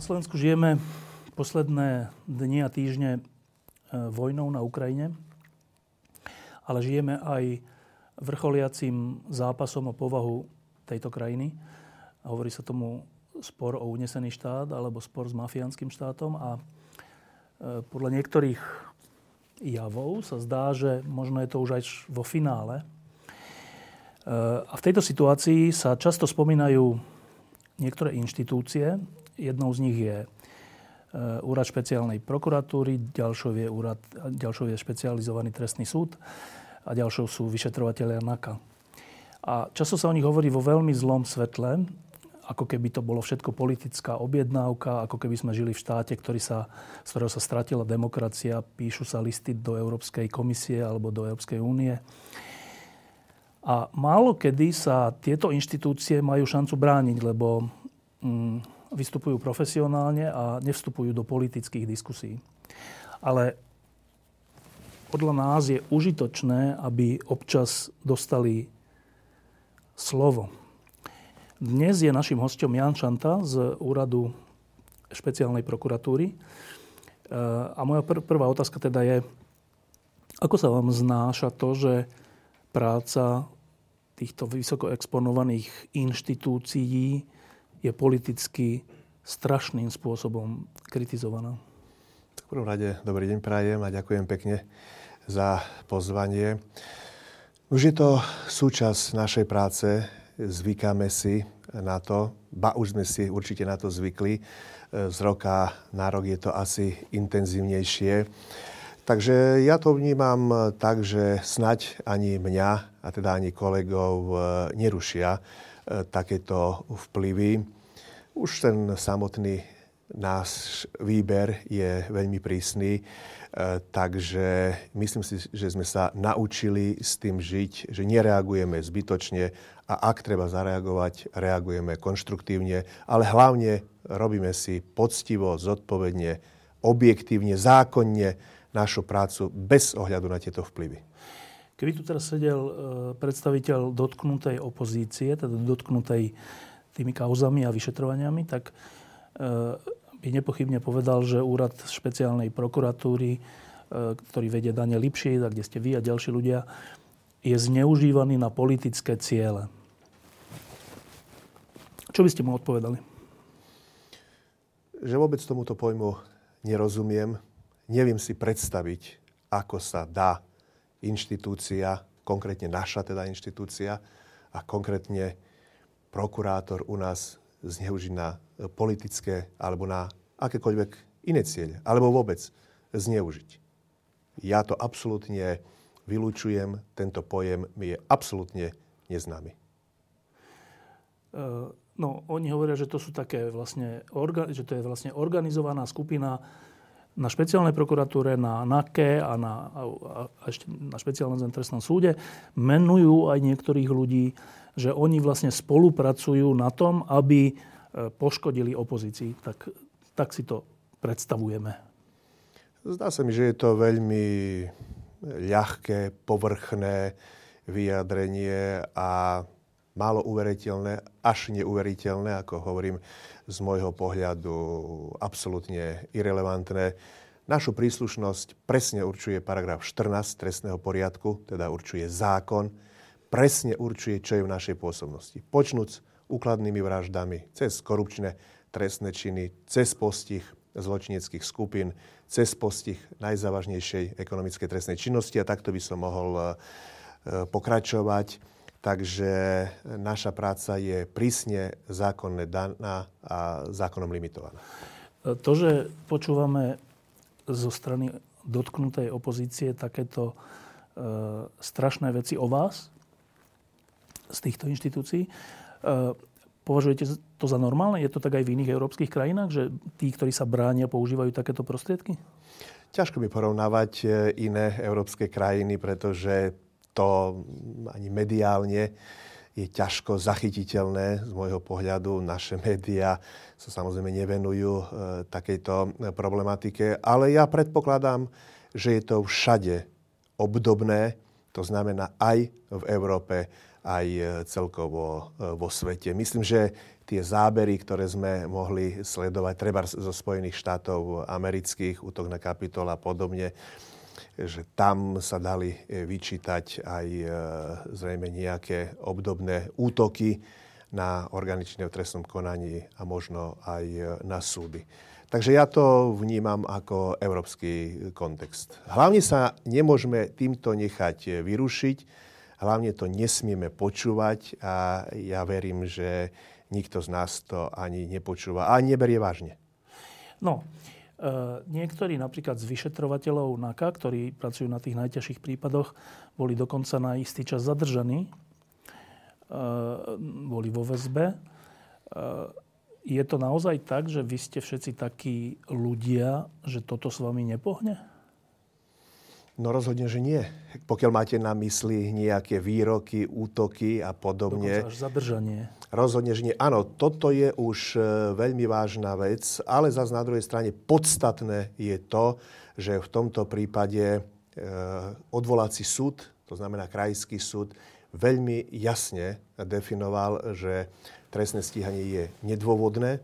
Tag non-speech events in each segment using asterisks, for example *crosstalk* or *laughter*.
Na Slovensku žijeme posledné dni a týždne e, vojnou na Ukrajine, ale žijeme aj vrcholiacím zápasom o povahu tejto krajiny. Hovorí sa tomu spor o unesený štát alebo spor s mafiánskym štátom a e, podľa niektorých javov sa zdá, že možno je to už aj vo finále. E, a v tejto situácii sa často spomínajú niektoré inštitúcie, Jednou z nich je e, úrad špeciálnej prokuratúry, ďalšou je, úrad, ďalšou je špecializovaný trestný súd a ďalšou sú vyšetrovateľia NAKA. A často sa o nich hovorí vo veľmi zlom svetle, ako keby to bolo všetko politická objednávka, ako keby sme žili v štáte, ktorý sa, z ktorého sa stratila demokracia, píšu sa listy do Európskej komisie alebo do Európskej únie. A málo kedy sa tieto inštitúcie majú šancu brániť, lebo mm, vystupujú profesionálne a nevstupujú do politických diskusí. Ale podľa nás je užitočné, aby občas dostali slovo. Dnes je našim hostom Jan Šanta z úradu špeciálnej prokuratúry. E, a moja pr- prvá otázka teda je, ako sa vám znáša to, že práca týchto vysoko exponovaných inštitúcií je politicky strašným spôsobom kritizovaná. V prvom rade dobrý deň prajem a ďakujem pekne za pozvanie. Už je to súčasť našej práce, zvykáme si na to, ba už sme si určite na to zvykli. Z roka na rok je to asi intenzívnejšie. Takže ja to vnímam tak, že snať ani mňa, a teda ani kolegov, nerušia takéto vplyvy. Už ten samotný náš výber je veľmi prísny, e, takže myslím si, že sme sa naučili s tým žiť, že nereagujeme zbytočne a ak treba zareagovať, reagujeme konštruktívne, ale hlavne robíme si poctivo, zodpovedne, objektívne, zákonne našu prácu bez ohľadu na tieto vplyvy. Keby tu teraz sedel e, predstaviteľ dotknutej opozície, teda dotknutej tými kauzami a vyšetrovaniami, tak e, by nepochybne povedal, že úrad špeciálnej prokuratúry, e, ktorý vedie Dane Lipšie, kde ste vy a ďalší ľudia, je zneužívaný na politické ciele. Čo by ste mu odpovedali? Že vôbec tomuto pojmu nerozumiem. Neviem si predstaviť, ako sa dá inštitúcia, konkrétne naša teda inštitúcia a konkrétne prokurátor u nás zneužiť na politické alebo na akékoľvek iné ciele, alebo vôbec zneužiť. Ja to absolútne vylúčujem, tento pojem mi je absolútne neznámy. Uh, no, oni hovoria, že to sú také vlastne, že to je vlastne organizovaná skupina na špeciálnej prokuratúre, na NAKE a, na, a, ešte na špeciálnom trestnom súde menujú aj niektorých ľudí, že oni vlastne spolupracujú na tom, aby e, poškodili opozícii. Tak, tak si to predstavujeme. Zdá sa mi, že je to veľmi ľahké, povrchné vyjadrenie a málo uveriteľné, až neuveriteľné, ako hovorím, z môjho pohľadu absolútne irrelevantné. Našu príslušnosť presne určuje paragraf 14 trestného poriadku, teda určuje zákon, presne určuje, čo je v našej pôsobnosti. Počnúc úkladnými vraždami, cez korupčné trestné činy, cez postih zločineckých skupín, cez postih najzávažnejšej ekonomickej trestnej činnosti a takto by som mohol e, pokračovať. Takže naša práca je prísne zákonne daná a zákonom limitovaná. To, že počúvame zo strany dotknutej opozície takéto e, strašné veci o vás z týchto inštitúcií, e, Považujete to za normálne? Je to tak aj v iných európskych krajinách, že tí, ktorí sa bránia, používajú takéto prostriedky? Ťažko mi porovnávať e, iné európske krajiny, pretože to ani mediálne je ťažko zachytiteľné z môjho pohľadu. Naše médiá sa samozrejme nevenujú e, takejto problematike, ale ja predpokladám, že je to všade obdobné, to znamená aj v Európe, aj e, celkovo e, vo svete. Myslím, že tie zábery, ktoré sme mohli sledovať, treba zo Spojených štátov amerických, útok na kapitol a podobne, že tam sa dali e, vyčítať aj zrejme nejaké obdobné útoky na organičné v trestnom konaní a možno aj na súdy. Takže ja to vnímam ako európsky kontext. Hlavne sa nemôžeme týmto nechať vyrušiť, hlavne to nesmieme počúvať a ja verím, že nikto z nás to ani nepočúva a neberie vážne. No, e, niektorí napríklad z vyšetrovateľov NAKA, ktorí pracujú na tých najťažších prípadoch, boli dokonca na istý čas zadržaní, e, boli vo väzbe. E, je to naozaj tak, že vy ste všetci takí ľudia, že toto s vami nepohne? No rozhodne, že nie. Pokiaľ máte na mysli nejaké výroky, útoky a podobne. Dokonca až zadržanie. Rozhodne, že nie. Áno, toto je už e, veľmi vážna vec, ale zase na druhej strane podstatné je to, že v tomto prípade e, odvolací súd, to znamená krajský súd, veľmi jasne definoval, že trestné stíhanie je nedôvodné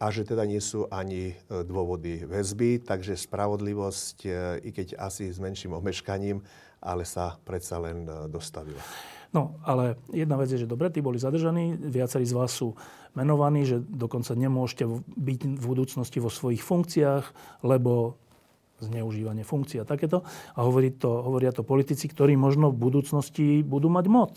a že teda nie sú ani e, dôvody väzby, takže spravodlivosť, e, i keď asi s menším omeškaním, ale sa predsa len e, dostavila. No, ale jedna vec je, že dobre, tí boli zadržaní, viacerí z vás sú menovaní, že dokonca nemôžete byť v budúcnosti vo svojich funkciách, lebo zneužívanie funkcií a takéto. A hovorí to, hovoria to politici, ktorí možno v budúcnosti budú mať moc.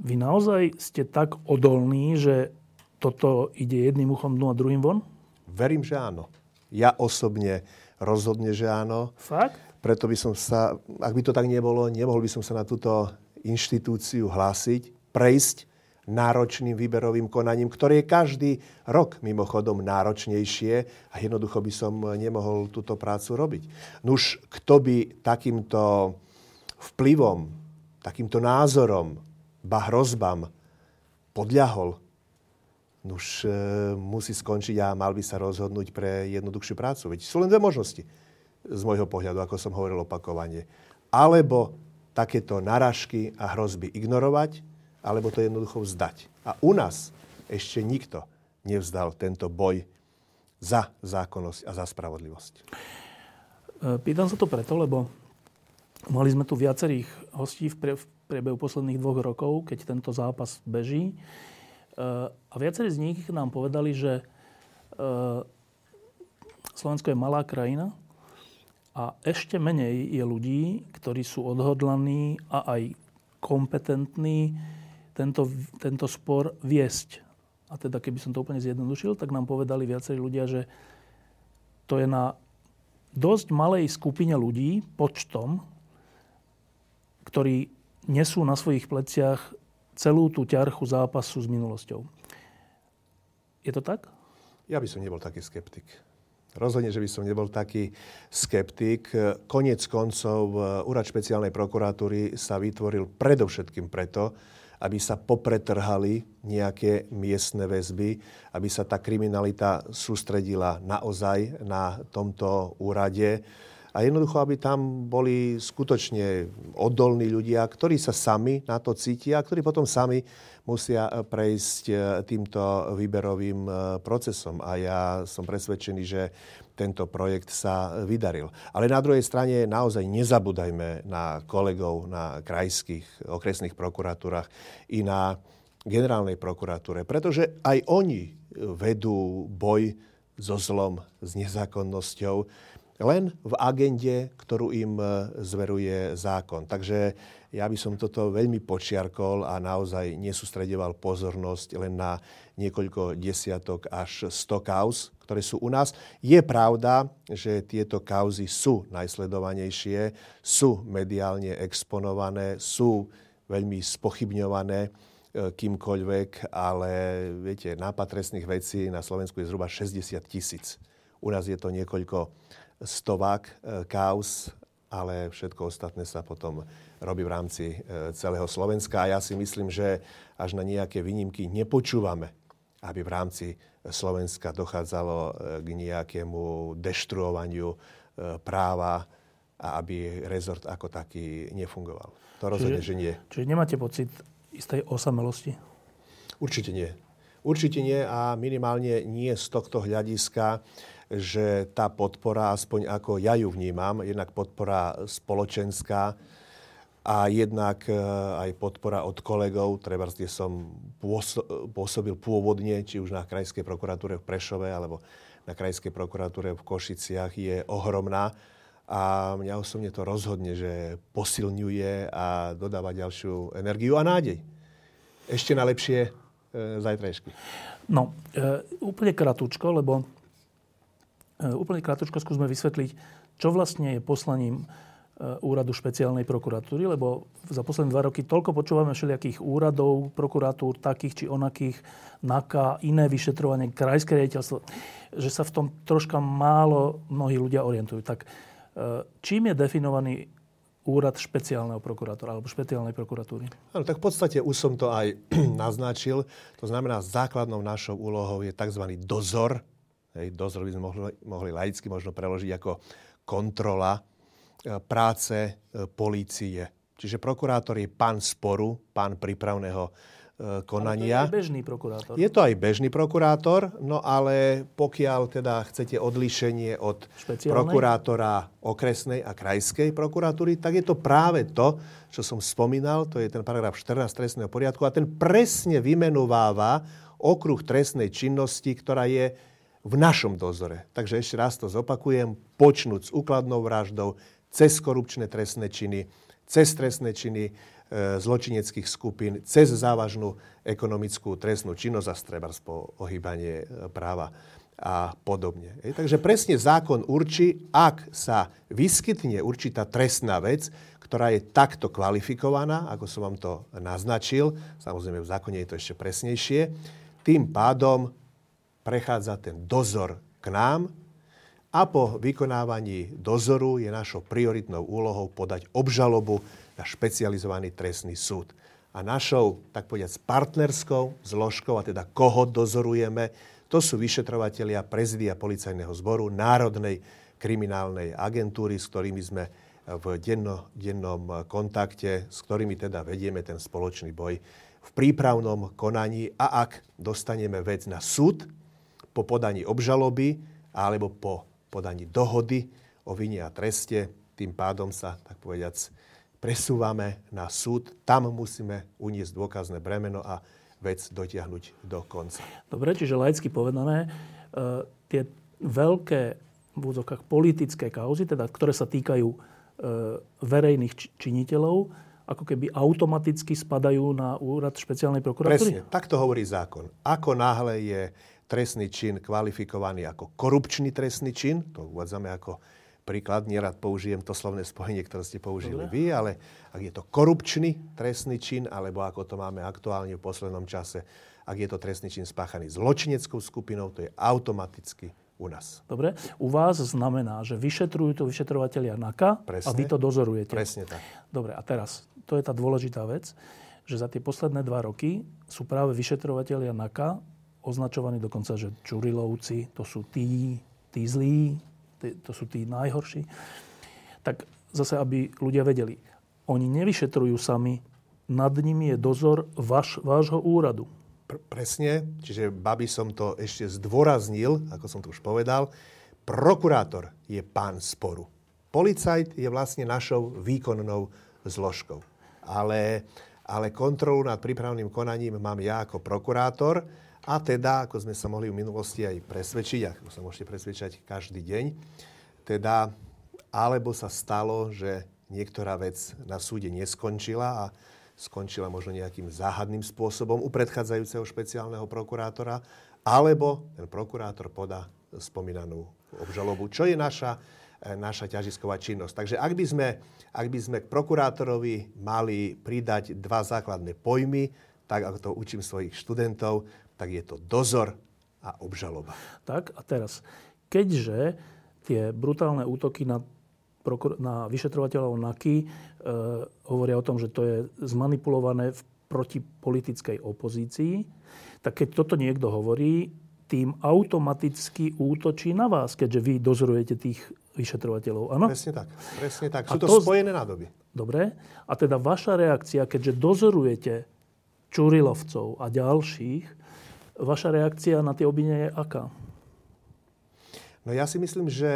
Vy naozaj ste tak odolní, že toto ide jedným uchom dnu a druhým von? Verím, že áno. Ja osobne rozhodne, že áno. Fakt? Preto by som sa, ak by to tak nebolo, nemohol by som sa na túto inštitúciu hlásiť, prejsť náročným výberovým konaním, ktoré je každý rok mimochodom náročnejšie a jednoducho by som nemohol túto prácu robiť. Nuž, kto by takýmto vplyvom, takýmto názorom ba hrozbám podľahol, už e, musí skončiť a mal by sa rozhodnúť pre jednoduchšiu prácu. Veď sú len dve možnosti z môjho pohľadu, ako som hovoril opakovane. Alebo takéto narážky a hrozby ignorovať, alebo to jednoducho vzdať. A u nás ešte nikto nevzdal tento boj za zákonnosť a za spravodlivosť. E, pýtam sa to preto, lebo mali sme tu viacerých hostí v priebehu posledných dvoch rokov, keď tento zápas beží. E, a viacerí z nich nám povedali, že e, Slovensko je malá krajina a ešte menej je ľudí, ktorí sú odhodlaní a aj kompetentní tento, tento spor viesť. A teda, keby som to úplne zjednodušil, tak nám povedali viacerí ľudia, že to je na dosť malej skupine ľudí, počtom, ktorí nesú na svojich pleciach celú tú ťarchu zápasu s minulosťou. Je to tak? Ja by som nebol taký skeptik. Rozhodne, že by som nebol taký skeptik. Konec koncov e, Úrad špeciálnej prokuratúry sa vytvoril predovšetkým preto, aby sa popretrhali nejaké miestne väzby, aby sa tá kriminalita sústredila naozaj na tomto úrade a jednoducho, aby tam boli skutočne odolní ľudia, ktorí sa sami na to cítia a ktorí potom sami musia prejsť e, týmto výberovým e, procesom. A ja som presvedčený, že tento projekt sa vydaril. Ale na druhej strane naozaj nezabúdajme na kolegov na krajských okresných prokuratúrach i na generálnej prokuratúre, pretože aj oni vedú boj so zlom, s nezákonnosťou len v agende, ktorú im e, zveruje zákon. Takže ja by som toto veľmi počiarkol a naozaj nesústredoval pozornosť len na niekoľko desiatok až 100 kauz, ktoré sú u nás. Je pravda, že tieto kauzy sú najsledovanejšie, sú mediálne exponované, sú veľmi spochybňované kýmkoľvek, ale viete, nápad trestných vecí na Slovensku je zhruba 60 tisíc. U nás je to niekoľko stovák e, kaus, ale všetko ostatné sa potom robí v rámci e, celého Slovenska. A ja si myslím, že až na nejaké výnimky nepočúvame, aby v rámci Slovenska dochádzalo e, k nejakému deštruovaniu práva a aby rezort ako taký nefungoval. To rozhodne, čiže, že nie. Čiže nemáte pocit istej osamelosti? Určite nie. Určite nie a minimálne nie z tohto hľadiska, že tá podpora, aspoň ako ja ju vnímam, jednak podpora spoločenská a jednak e, aj podpora od kolegov, treba, kde som pôsobil pôvodne, či už na Krajskej prokuratúre v Prešove, alebo na Krajskej prokuratúre v Košiciach, je ohromná. A mňa osobne to rozhodne, že posilňuje a dodáva ďalšiu energiu a nádej. Ešte na lepšie e, zajtrajšky. No, e, úplne kratučko, lebo úplne krátko skúsme vysvetliť, čo vlastne je poslaním e, úradu špeciálnej prokuratúry, lebo za posledné dva roky toľko počúvame všelijakých úradov, prokuratúr, takých či onakých, NAKA, iné vyšetrovanie, krajské riaditeľstvo, že sa v tom troška málo mnohí ľudia orientujú. Tak e, čím je definovaný úrad špeciálneho prokurátora alebo špeciálnej prokuratúry? Áno, tak v podstate už som to aj *clears throat* naznačil. To znamená, základnou našou úlohou je tzv. dozor Hej, dozor by sme mohli, mohli laicky možno preložiť ako kontrola e, práce e, polície. Čiže prokurátor je pán sporu, pán prípravného e, konania. Ale to je bežný prokurátor. Je to aj bežný prokurátor, no ale pokiaľ teda chcete odlíšenie od prokurátora okresnej a krajskej prokuratúry, tak je to práve to, čo som spomínal, to je ten paragraf 14 trestného poriadku a ten presne vymenováva okruh trestnej činnosti, ktorá je v našom dozore. Takže ešte raz to zopakujem, počnúť s úkladnou vraždou, cez korupčné trestné činy, cez trestné činy e, zločineckých skupín, cez závažnú ekonomickú trestnú činnosť a strebars po ohýbanie e, práva a podobne. E, takže presne zákon určí, ak sa vyskytne určitá trestná vec, ktorá je takto kvalifikovaná, ako som vám to naznačil, samozrejme v zákone je to ešte presnejšie, tým pádom prechádza ten dozor k nám a po vykonávaní dozoru je našou prioritnou úlohou podať obžalobu na špecializovaný trestný súd. A našou, tak povedať, partnerskou zložkou, a teda koho dozorujeme, to sú vyšetrovatelia prezidia policajného zboru Národnej kriminálnej agentúry, s ktorými sme v denno, dennom kontakte, s ktorými teda vedieme ten spoločný boj v prípravnom konaní a ak dostaneme vec na súd, po podaní obžaloby alebo po podaní dohody o vine a treste. Tým pádom sa, tak povediac, presúvame na súd. Tam musíme uniesť dôkazné bremeno a vec dotiahnuť do konca. Dobre, čiže laicky povedané, e, tie veľké v úzokách politické kauzy, teda, ktoré sa týkajú e, verejných činiteľov, ako keby automaticky spadajú na úrad špeciálnej prokuratúry? Presne, tak to hovorí zákon. Ako náhle je trestný čin kvalifikovaný ako korupčný trestný čin. To uvádzame ako príklad. Nerad použijem to slovné spojenie, ktoré ste použili Dobre. vy, ale ak je to korupčný trestný čin, alebo ako to máme aktuálne v poslednom čase, ak je to trestný čin spáchaný zločineckou skupinou, to je automaticky u nás. Dobre. U vás znamená, že vyšetrujú to vyšetrovateľia NAKA Presne. a vy to dozorujete. Presne tak. Dobre, a teraz, to je tá dôležitá vec, že za tie posledné dva roky sú práve vyšetrovateľia NAKA označovaní dokonca, že Čurilovci, to sú tí, tí zlí, tí, to sú tí najhorší. Tak zase, aby ľudia vedeli, oni nevyšetrujú sami, nad nimi je dozor vaš, vášho úradu. Pr- presne, čiže babi som to ešte zdôraznil, ako som to už povedal, prokurátor je pán sporu. Policajt je vlastne našou výkonnou zložkou. Ale, ale kontrolu nad prípravným konaním mám ja ako prokurátor, a teda, ako sme sa mohli v minulosti aj presvedčiť, ako sa môžete presvedčať každý deň, teda alebo sa stalo, že niektorá vec na súde neskončila a skončila možno nejakým záhadným spôsobom u predchádzajúceho špeciálneho prokurátora, alebo ten prokurátor podá spomínanú obžalobu, čo je naša, e, naša ťažisková činnosť. Takže ak by, sme, ak by sme k prokurátorovi mali pridať dva základné pojmy, tak ako to učím svojich študentov, tak je to dozor a obžaloba. Tak a teraz, keďže tie brutálne útoky na, na vyšetrovateľov NAKY e, hovoria o tom, že to je zmanipulované v proti politickej opozícii, tak keď toto niekto hovorí, tým automaticky útočí na vás, keďže vy dozorujete tých vyšetrovateľov. Ano? Presne tak. Presne tak. Sú to, to spojené nádoby. Dobre. A teda vaša reakcia, keďže dozorujete Čurilovcov a ďalších, vaša reakcia na tie obvinenia je aká? No ja si myslím, že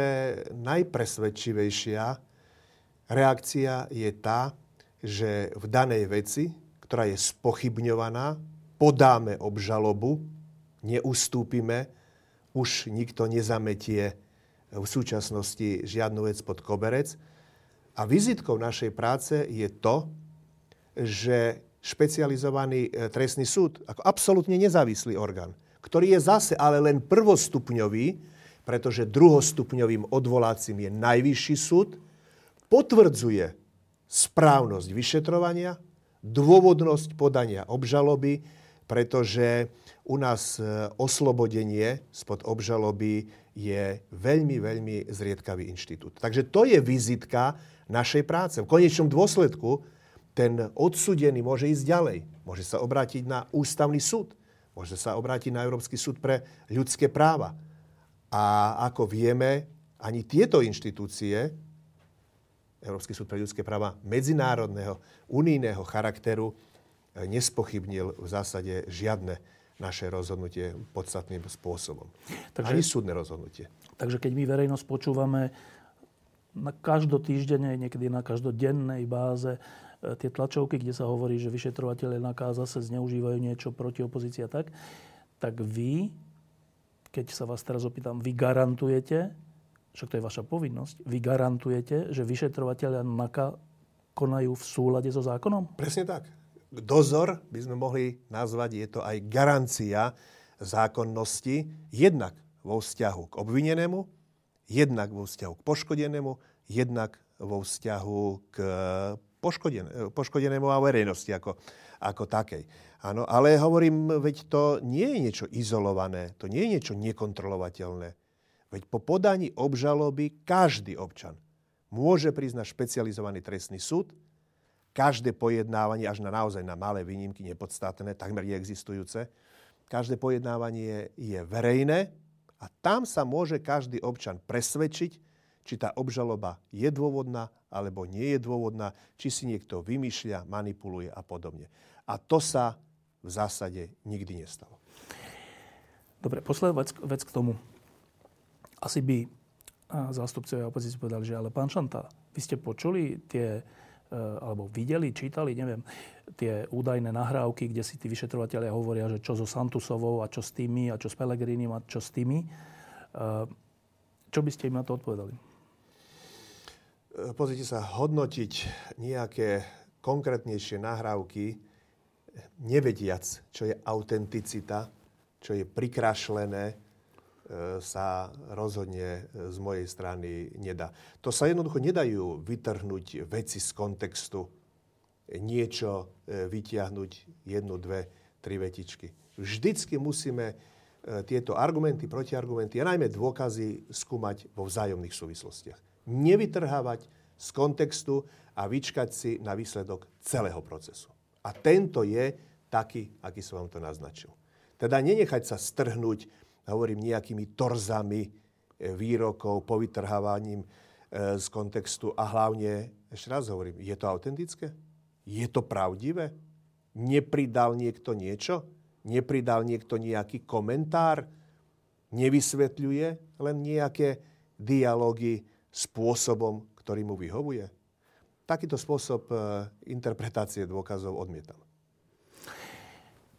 najpresvedčivejšia reakcia je tá, že v danej veci, ktorá je spochybňovaná, podáme obžalobu, neustúpime, už nikto nezametie v súčasnosti žiadnu vec pod koberec. A vizitkou našej práce je to, že špecializovaný e, trestný súd, ako absolútne nezávislý orgán, ktorý je zase ale len prvostupňový, pretože druhostupňovým odvolacím je najvyšší súd, potvrdzuje správnosť vyšetrovania, dôvodnosť podania obžaloby, pretože u nás e, oslobodenie spod obžaloby je veľmi, veľmi zriedkavý inštitút. Takže to je vizitka našej práce. V konečnom dôsledku ten odsudený môže ísť ďalej. Môže sa obrátiť na ústavný súd. Môže sa obrátiť na Európsky súd pre ľudské práva. A ako vieme, ani tieto inštitúcie Európsky súd pre ľudské práva medzinárodného, unijného charakteru nespochybnil v zásade žiadne naše rozhodnutie podstatným spôsobom. Takže, Ani súdne rozhodnutie. Takže keď my verejnosť počúvame na každotýždennej, niekedy na každodennej báze tie tlačovky, kde sa hovorí, že vyšetrovateľe NAKA zase zneužívajú niečo proti opozícii a tak, tak vy, keď sa vás teraz opýtam, vy garantujete, však to je vaša povinnosť, vy garantujete, že vyšetrovateľia NAKA konajú v súlade so zákonom? Presne tak. Dozor by sme mohli nazvať, je to aj garancia zákonnosti, jednak vo vzťahu k obvinenému, jednak vo vzťahu k poškodenému, jednak vo vzťahu k poškoden- poškodenému a verejnosti ako, ako takej. Áno, ale hovorím, veď to nie je niečo izolované, to nie je niečo nekontrolovateľné. Veď po podaní obžaloby každý občan môže na špecializovaný trestný súd, každé pojednávanie, až na naozaj na malé výnimky, nepodstatné, takmer neexistujúce, každé pojednávanie je verejné a tam sa môže každý občan presvedčiť, či tá obžaloba je dôvodná alebo nie je dôvodná, či si niekto vymýšľa, manipuluje a podobne. A to sa v zásade nikdy nestalo. Dobre, posledná vec, vec k tomu asi by zástupcovia opozície povedali, že ale pán Šanta, vy ste počuli tie, e, alebo videli, čítali, neviem, tie údajné nahrávky, kde si tí vyšetrovateľia hovoria, že čo so Santusovou a čo s tými a čo s Pelegrínim a čo s tými. E, čo by ste im na to odpovedali? E, pozrite sa, hodnotiť nejaké konkrétnejšie nahrávky, nevediac, čo je autenticita, čo je prikrašlené, E, sa rozhodne z mojej strany nedá. To sa jednoducho nedajú vytrhnúť veci z kontextu, niečo e, vytiahnuť, jednu, dve, tri vetičky. Vždycky musíme e, tieto argumenty, protiargumenty a najmä dôkazy skúmať vo vzájomných súvislostiach. Nevytrhávať z kontextu a vyčkať si na výsledok celého procesu. A tento je taký, aký som vám to naznačil. Teda nenechať sa strhnúť hovorím, nejakými torzami e, výrokov, povytrhávaním e, z kontextu a hlavne, ešte raz hovorím, je to autentické? Je to pravdivé? Nepridal niekto niečo? Nepridal niekto nejaký komentár? Nevysvetľuje len nejaké dialógy spôsobom, ktorý mu vyhovuje? Takýto spôsob e, interpretácie dôkazov odmietam.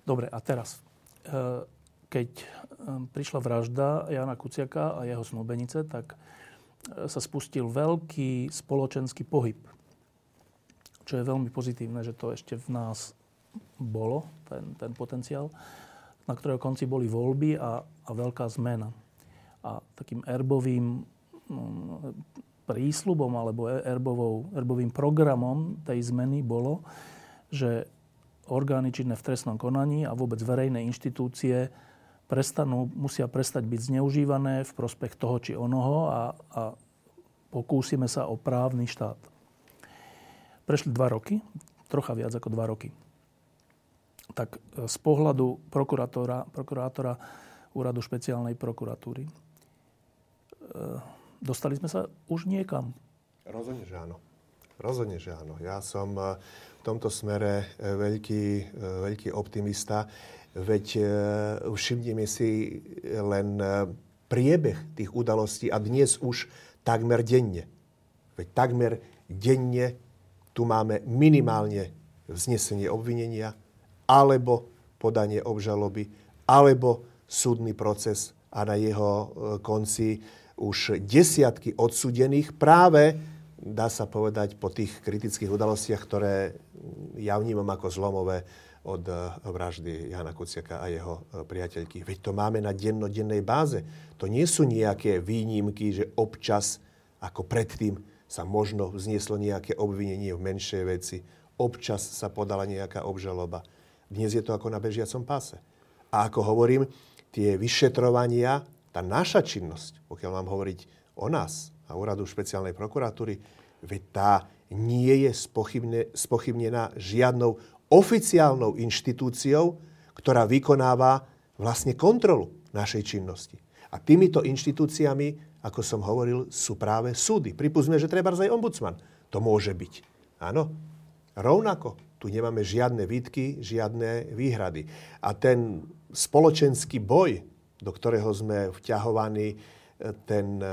Dobre, a teraz keď ehm, prišla vražda Jana Kuciaka a jeho snúbenice, tak e, sa spustil veľký spoločenský pohyb. Čo je veľmi pozitívne, že to ešte v nás bolo, ten, ten potenciál, na ktorého konci boli voľby a, a veľká zmena. A takým erbovým prísľubom alebo e, erbovou, erbovým programom tej zmeny bolo, že orgány činné v trestnom konaní a vôbec verejné inštitúcie prestanú, musia prestať byť zneužívané v prospech toho či onoho a, a pokúsime sa o právny štát. Prešli dva roky, trocha viac ako dva roky. Tak e, z pohľadu prokurátora, prokurátora úradu špeciálnej prokuratúry e, dostali sme sa už niekam. Rozhodne, že áno. Rozhodne, že áno. Ja som e, v tomto smere veľký, veľký optimista. Veď e, všimnime si len priebeh tých udalostí a dnes už takmer denne. Veď takmer denne tu máme minimálne vznesenie obvinenia alebo podanie obžaloby alebo súdny proces a na jeho konci už desiatky odsudených práve, dá sa povedať, po tých kritických udalostiach, ktoré ja vnímam ako zlomové, od eh, vraždy Jana Kuciaka a jeho eh, priateľky. Veď to máme na dennodennej báze. To nie sú nejaké výnimky, že občas, ako predtým, sa možno vznieslo nejaké obvinenie v menšej veci. Občas sa podala nejaká obžaloba. Dnes je to ako na bežiacom páse. A ako hovorím, tie vyšetrovania, tá naša činnosť, pokiaľ mám hovoriť o nás a úradu špeciálnej prokuratúry, veď tá nie je spochybnená žiadnou oficiálnou inštitúciou, ktorá vykonáva vlastne kontrolu našej činnosti. A týmito inštitúciami, ako som hovoril, sú práve súdy. Pripustme, že treba aj ombudsman. To môže byť. Áno. Rovnako. Tu nemáme žiadne výtky, žiadne výhrady. A ten spoločenský boj, do ktorého sme vťahovaní, ten e,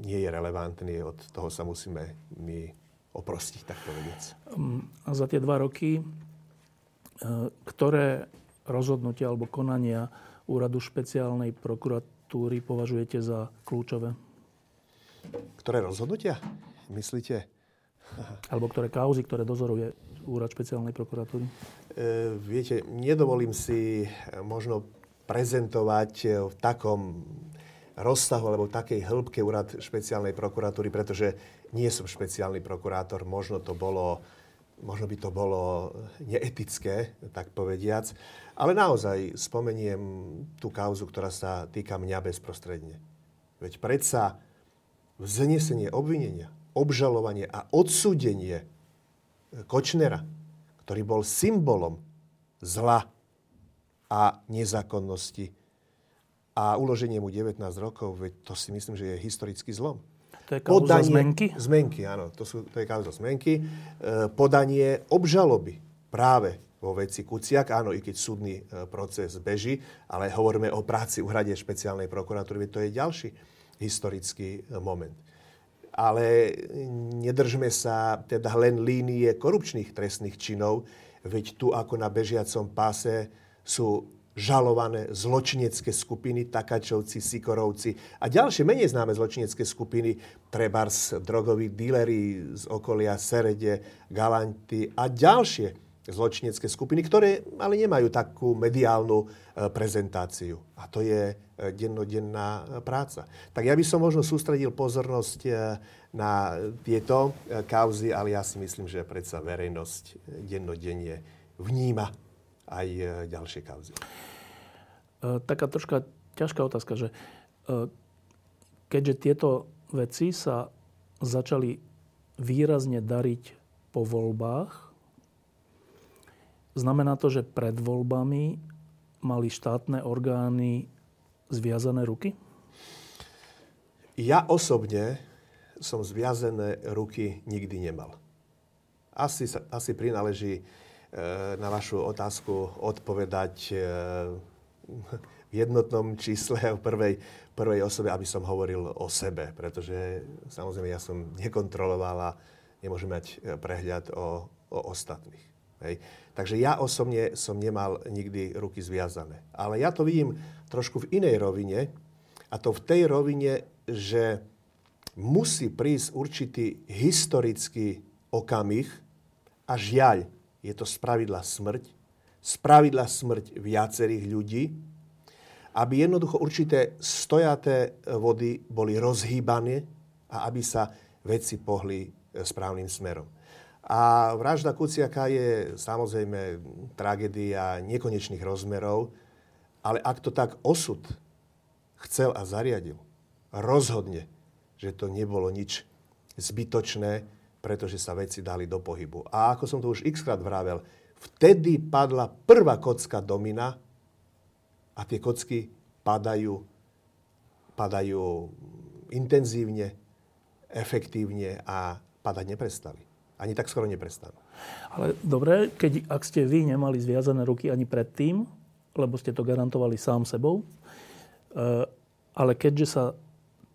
nie je relevantný. Od toho sa musíme my oprostiť, tak povediac. A za tie dva roky E, ktoré rozhodnutia alebo konania úradu špeciálnej prokuratúry považujete za kľúčové? Ktoré rozhodnutia? Myslíte? *laughs* Alebo ktoré kauzy, ktoré dozoruje úrad špeciálnej prokuratúry? E, viete, nedovolím si možno prezentovať v takom rozsahu alebo takej hĺbke úrad špeciálnej prokuratúry, pretože nie som špeciálny prokurátor. Možno to bolo možno by to bolo neetické, tak povediac, ale naozaj spomeniem tú kauzu, ktorá sa týka mňa bezprostredne. Veď predsa vznesenie obvinenia, obžalovanie a odsúdenie Kočnera, ktorý bol symbolom zla a nezákonnosti a uloženie mu 19 rokov, veď to si myslím, že je historický zlom. To je kauza podanie, zmenky? Zmenky, áno. To, sú, to je kauza zmenky. E, podanie obžaloby práve vo veci Kuciak. Áno, i keď súdny e, proces beží, ale hovoríme o práci úhrade špeciálnej prokuratúry, to je ďalší historický e, moment. Ale nedržme sa teda len línie korupčných trestných činov, veď tu ako na bežiacom páse sú žalované zločinecké skupiny, Takačovci, Sikorovci a ďalšie menej známe zločinecké skupiny, trebars, drogoví díleri z okolia Serede, Galanty a ďalšie zločinecké skupiny, ktoré ale nemajú takú mediálnu e, prezentáciu. A to je e, dennodenná e, práca. Tak ja by som možno sústredil pozornosť na tieto kauzy, ale ja si myslím, že predsa verejnosť dennodenne vníma aj e, ďalšie kauzy. E, taká troška ťažká otázka, že e, keďže tieto veci sa začali výrazne dariť po voľbách, znamená to, že pred voľbami mali štátne orgány zviazané ruky? Ja osobne som zviazané ruky nikdy nemal. Asi, asi prináleží na vašu otázku odpovedať eh, v jednotnom čísle v prvej, prvej osobe, aby som hovoril o sebe, pretože samozrejme ja som nekontroloval a nemôžem mať eh, prehľad o, o ostatných. Hej. Takže ja osobne som nemal nikdy ruky zviazané. Ale ja to vidím trošku v inej rovine, a to v tej rovine, že musí prísť určitý historický okamih a žiaľ, je to spravidla smrť, spravidla smrť viacerých ľudí, aby jednoducho určité stojaté vody boli rozhýbané a aby sa veci pohli e, správnym smerom. A vražda Kuciaka je samozrejme tragédia nekonečných rozmerov, ale ak to tak osud chcel a zariadil, rozhodne, že to nebolo nič zbytočné, pretože sa veci dali do pohybu. A ako som to už xkrát vravel, vtedy padla prvá kocka domina a tie kocky padajú, padajú intenzívne, efektívne a padať neprestali. Ani tak skoro neprestanú. Ale dobre, keď, ak ste vy nemali zviazané ruky ani predtým, lebo ste to garantovali sám sebou, eh, ale keďže sa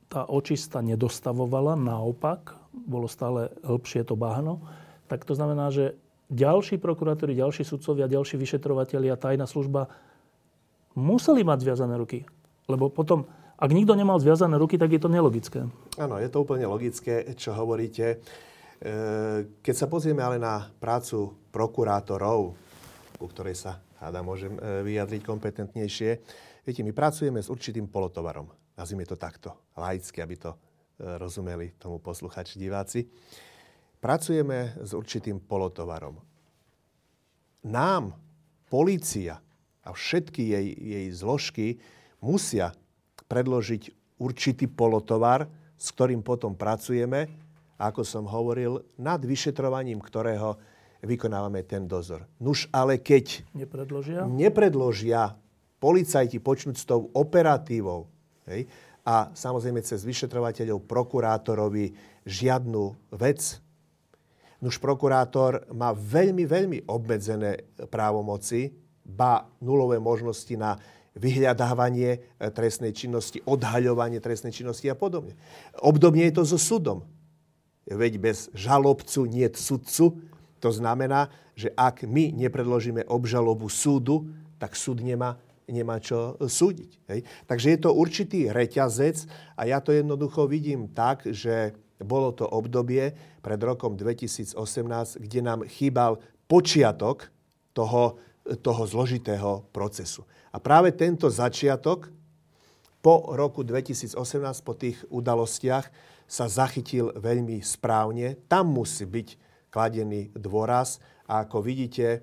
tá očista nedostavovala, naopak, bolo stále hĺbšie to bahno, tak to znamená, že ďalší prokurátori, ďalší sudcovia, ďalší vyšetrovatelia, tajná služba museli mať zviazané ruky. Lebo potom, ak nikto nemal zviazané ruky, tak je to nelogické. Áno, je to úplne logické, čo hovoríte. E, keď sa pozrieme ale na prácu prokurátorov, ku ktorej sa, háda, môžem e, vyjadriť kompetentnejšie, viete, my pracujeme s určitým polotovarom. Nazvime to takto, laicky, aby to rozumeli tomu posluchači, diváci. Pracujeme s určitým polotovarom. Nám, polícia a všetky jej, jej zložky musia predložiť určitý polotovar, s ktorým potom pracujeme ako som hovoril, nad vyšetrovaním ktorého vykonávame ten dozor. Nuž ale keď nepredložia, nepredložia policajti počnúť s tou operatívou hej, a samozrejme cez vyšetrovateľov prokurátorovi žiadnu vec, nuž prokurátor má veľmi, veľmi obmedzené právomoci, ba nulové možnosti na vyhľadávanie e, trestnej činnosti, odhaľovanie trestnej činnosti a podobne. Obdobne je to so súdom veď bez žalobcu nie sudcu. To znamená, že ak my nepredložíme obžalobu súdu, tak súd nemá, nemá čo súdiť. Hej? Takže je to určitý reťazec a ja to jednoducho vidím tak, že bolo to obdobie pred rokom 2018, kde nám chýbal počiatok toho, toho zložitého procesu. A práve tento začiatok po roku 2018, po tých udalostiach, sa zachytil veľmi správne. Tam musí byť kladený dôraz. A ako vidíte, e,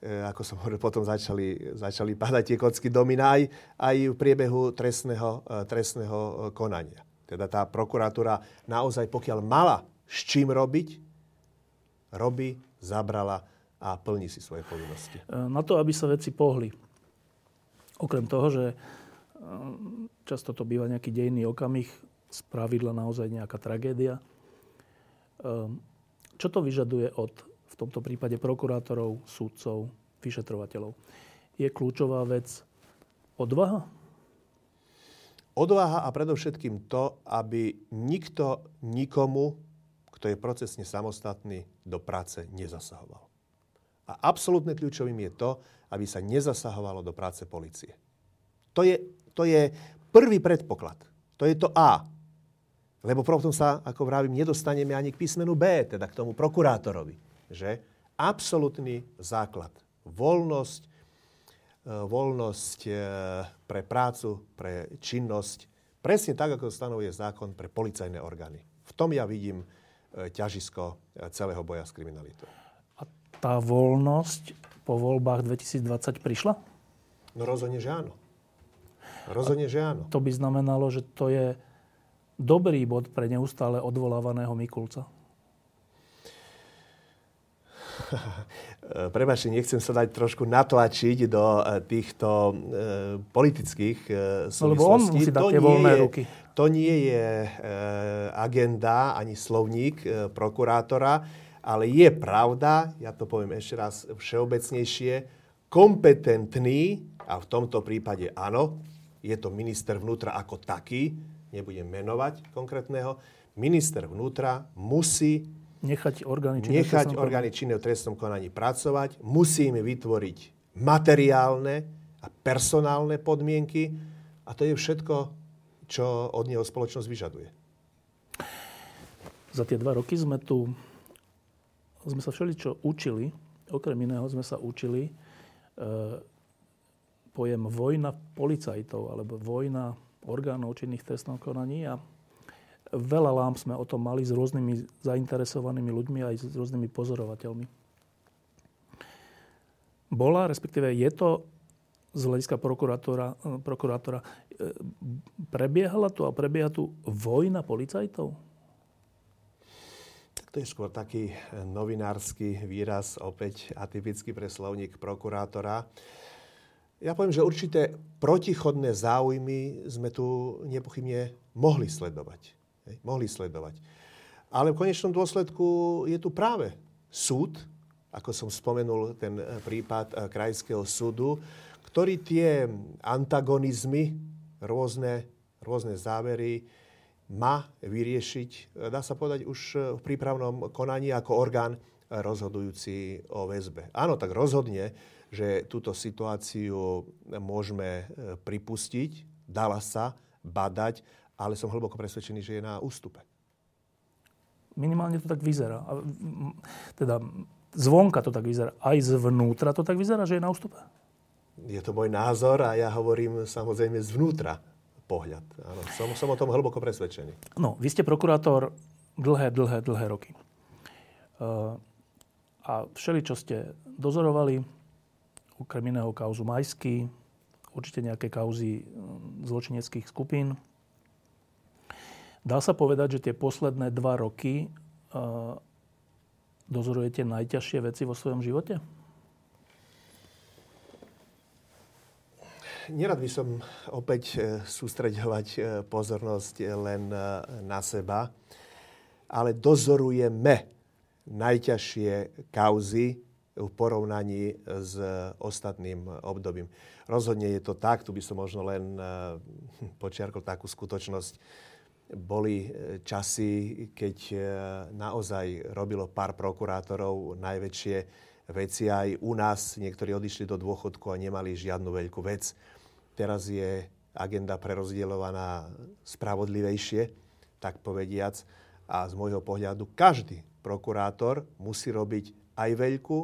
ako som hovoril, potom začali, začali padať tie kocky domina aj, aj v priebehu trestného, e, trestného e, konania. Teda tá prokuratúra naozaj, pokiaľ mala s čím robiť, robí, zabrala a plní si svoje povinnosti. Na to, aby sa veci pohli. Okrem toho, že často to býva nejaký dejný okamih, z pravidla naozaj nejaká tragédia. Čo to vyžaduje od, tomto prípade, prokurátorov, súdcov, vyšetrovateľov? Je kľúčová vec odvaha? Odvaha a predovšetkým to, aby nikto nikomu, kto je procesne samostatný, do práce nezasahoval. A absolútne kľúčovým je to, aby sa nezasahovalo do práce policie. To je, to je prvý predpoklad. To je to A. Lebo potom sa, ako vravím, nedostaneme ani k písmenu B, teda k tomu prokurátorovi. Že? Absolutný základ. Voľnosť, e, voľnosť e, pre prácu, pre činnosť, presne tak, ako stanovuje zákon pre policajné orgány. V tom ja vidím e, ťažisko celého boja s kriminalitou. A tá voľnosť po voľbách 2020 prišla? No rozhodne, že áno. Rozhodne, že áno. To by znamenalo, že to je dobrý bod pre neustále odvolávaného Mikulca? *laughs* Prebačte, nechcem sa dať trošku natlačiť do eh, týchto e, politických súvislostí. No, lebo on musí dať to tie voľné ruky. To nie je agenda ani slovník prokurátora, ale je pravda, ja to poviem ešte raz všeobecnejšie, kompetentný, a v tomto prípade áno, je to minister vnútra ako taký, nebudem menovať konkrétneho, minister vnútra musí nechať orgány činné, nechať orgány činné v trestnom konaní pracovať, musí im vytvoriť materiálne a personálne podmienky a to je všetko, čo od neho spoločnosť vyžaduje. Za tie dva roky sme tu sme sa všeličo učili, okrem iného sme sa učili e, pojem vojna policajtov alebo vojna orgánov činných trestnom konaní a Veľa lám sme o tom mali s rôznymi zainteresovanými ľuďmi aj s rôznymi pozorovateľmi. Bola, respektíve je to z hľadiska prokurátora, prokurátora e, prebiehala tu a prebieha tu vojna policajtov? To je skôr taký novinársky výraz, opäť atypický pre slovník prokurátora. Ja poviem, že určité protichodné záujmy sme tu nepochybne mohli sledovať. Hej, mohli sledovať. Ale v konečnom dôsledku je tu práve súd, ako som spomenul ten prípad eh, Krajského súdu, ktorý tie antagonizmy, rôzne, rôzne závery má vyriešiť, dá sa povedať, už v prípravnom konaní ako orgán rozhodujúci o väzbe. Áno, tak rozhodne, že túto situáciu môžeme pripustiť, dala sa badať, ale som hlboko presvedčený, že je na ústupe. Minimálne to tak vyzerá. Teda zvonka to tak vyzerá. Aj zvnútra to tak vyzerá, že je na ústupe? je to môj názor a ja hovorím samozrejme zvnútra pohľad. Áno, som, som o tom hlboko presvedčený. No, vy ste prokurátor dlhé, dlhé, dlhé roky. Uh, a všeli, čo ste dozorovali, okrem iného kauzu Majsky, určite nejaké kauzy hm, zločineckých skupín. Dá sa povedať, že tie posledné dva roky uh, dozorujete najťažšie veci vo svojom živote? nerad by som opäť e, sústreďovať e, pozornosť len na seba, ale dozorujeme najťažšie kauzy v porovnaní s ostatným obdobím. Rozhodne je to tak, tu by som možno len počiarkol takú skutočnosť. Boli časy, keď naozaj robilo pár prokurátorov najväčšie veci aj u nás. Niektorí odišli do dôchodku a nemali žiadnu veľkú vec. Teraz je agenda prerozdeľovaná spravodlivejšie, tak povediac. A z môjho pohľadu každý prokurátor musí robiť aj veľkú,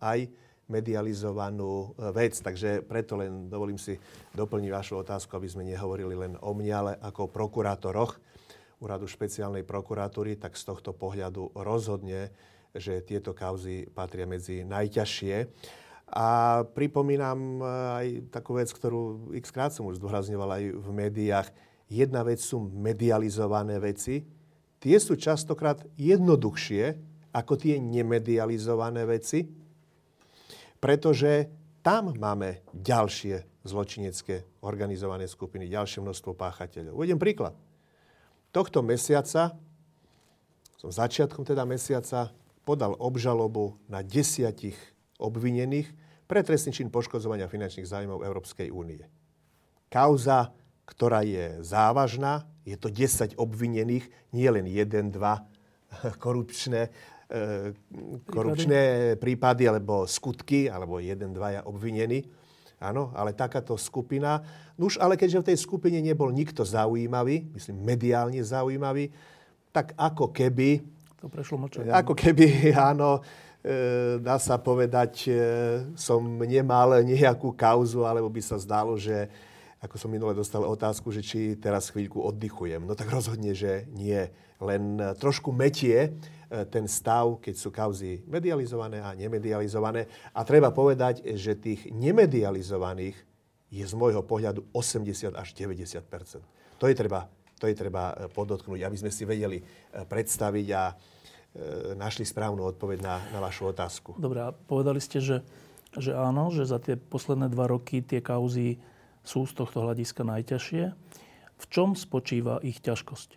aj medializovanú e, vec. Takže preto len dovolím si doplniť vašu otázku, aby sme nehovorili len o mne, ale ako o prokurátoroch úradu špeciálnej prokuratúry, tak z tohto pohľadu rozhodne, že tieto kauzy patria medzi najťažšie. A pripomínam eh, aj takú vec, ktorú x krát som už zdôrazňoval aj v médiách. Jedna vec sú medializované veci. Tie sú častokrát jednoduchšie ako tie nemedializované veci, pretože tam máme ďalšie zločinecké organizované skupiny, ďalšie množstvo páchateľov. Uvediem príklad. Tohto mesiaca, som začiatkom teda mesiaca, podal obžalobu na desiatich obvinených pre trestný čin poškodzovania finančných zájmov Európskej únie. Kauza, ktorá je závažná, je to 10 obvinených, nie len 1, 2 *laughs* korupčné, e, korupčné prípady alebo skutky, alebo jeden, dvaja obvinení. Áno, ale takáto skupina. No už ale keďže v tej skupine nebol nikto zaujímavý, myslím mediálne zaujímavý, tak ako keby... To prešlo mlčanie. Ako keby, *laughs* áno, E, dá sa povedať, e, som nemal nejakú kauzu, alebo by sa zdalo, že ako som minule dostal otázku, že či teraz chvíľku oddychujem. No tak rozhodne, že nie. Len trošku metie e, ten stav, keď sú kauzy medializované a nemedializované. A treba povedať, že tých nemedializovaných je z môjho pohľadu 80 až 90 To je treba, to je treba podotknúť, aby sme si vedeli predstaviť a E, našli správnu odpoveď na, na vašu otázku. Dobre, a povedali ste, že, že áno, že za tie posledné dva roky tie kauzy sú z tohto hľadiska najťažšie. V čom spočíva ich ťažkosť?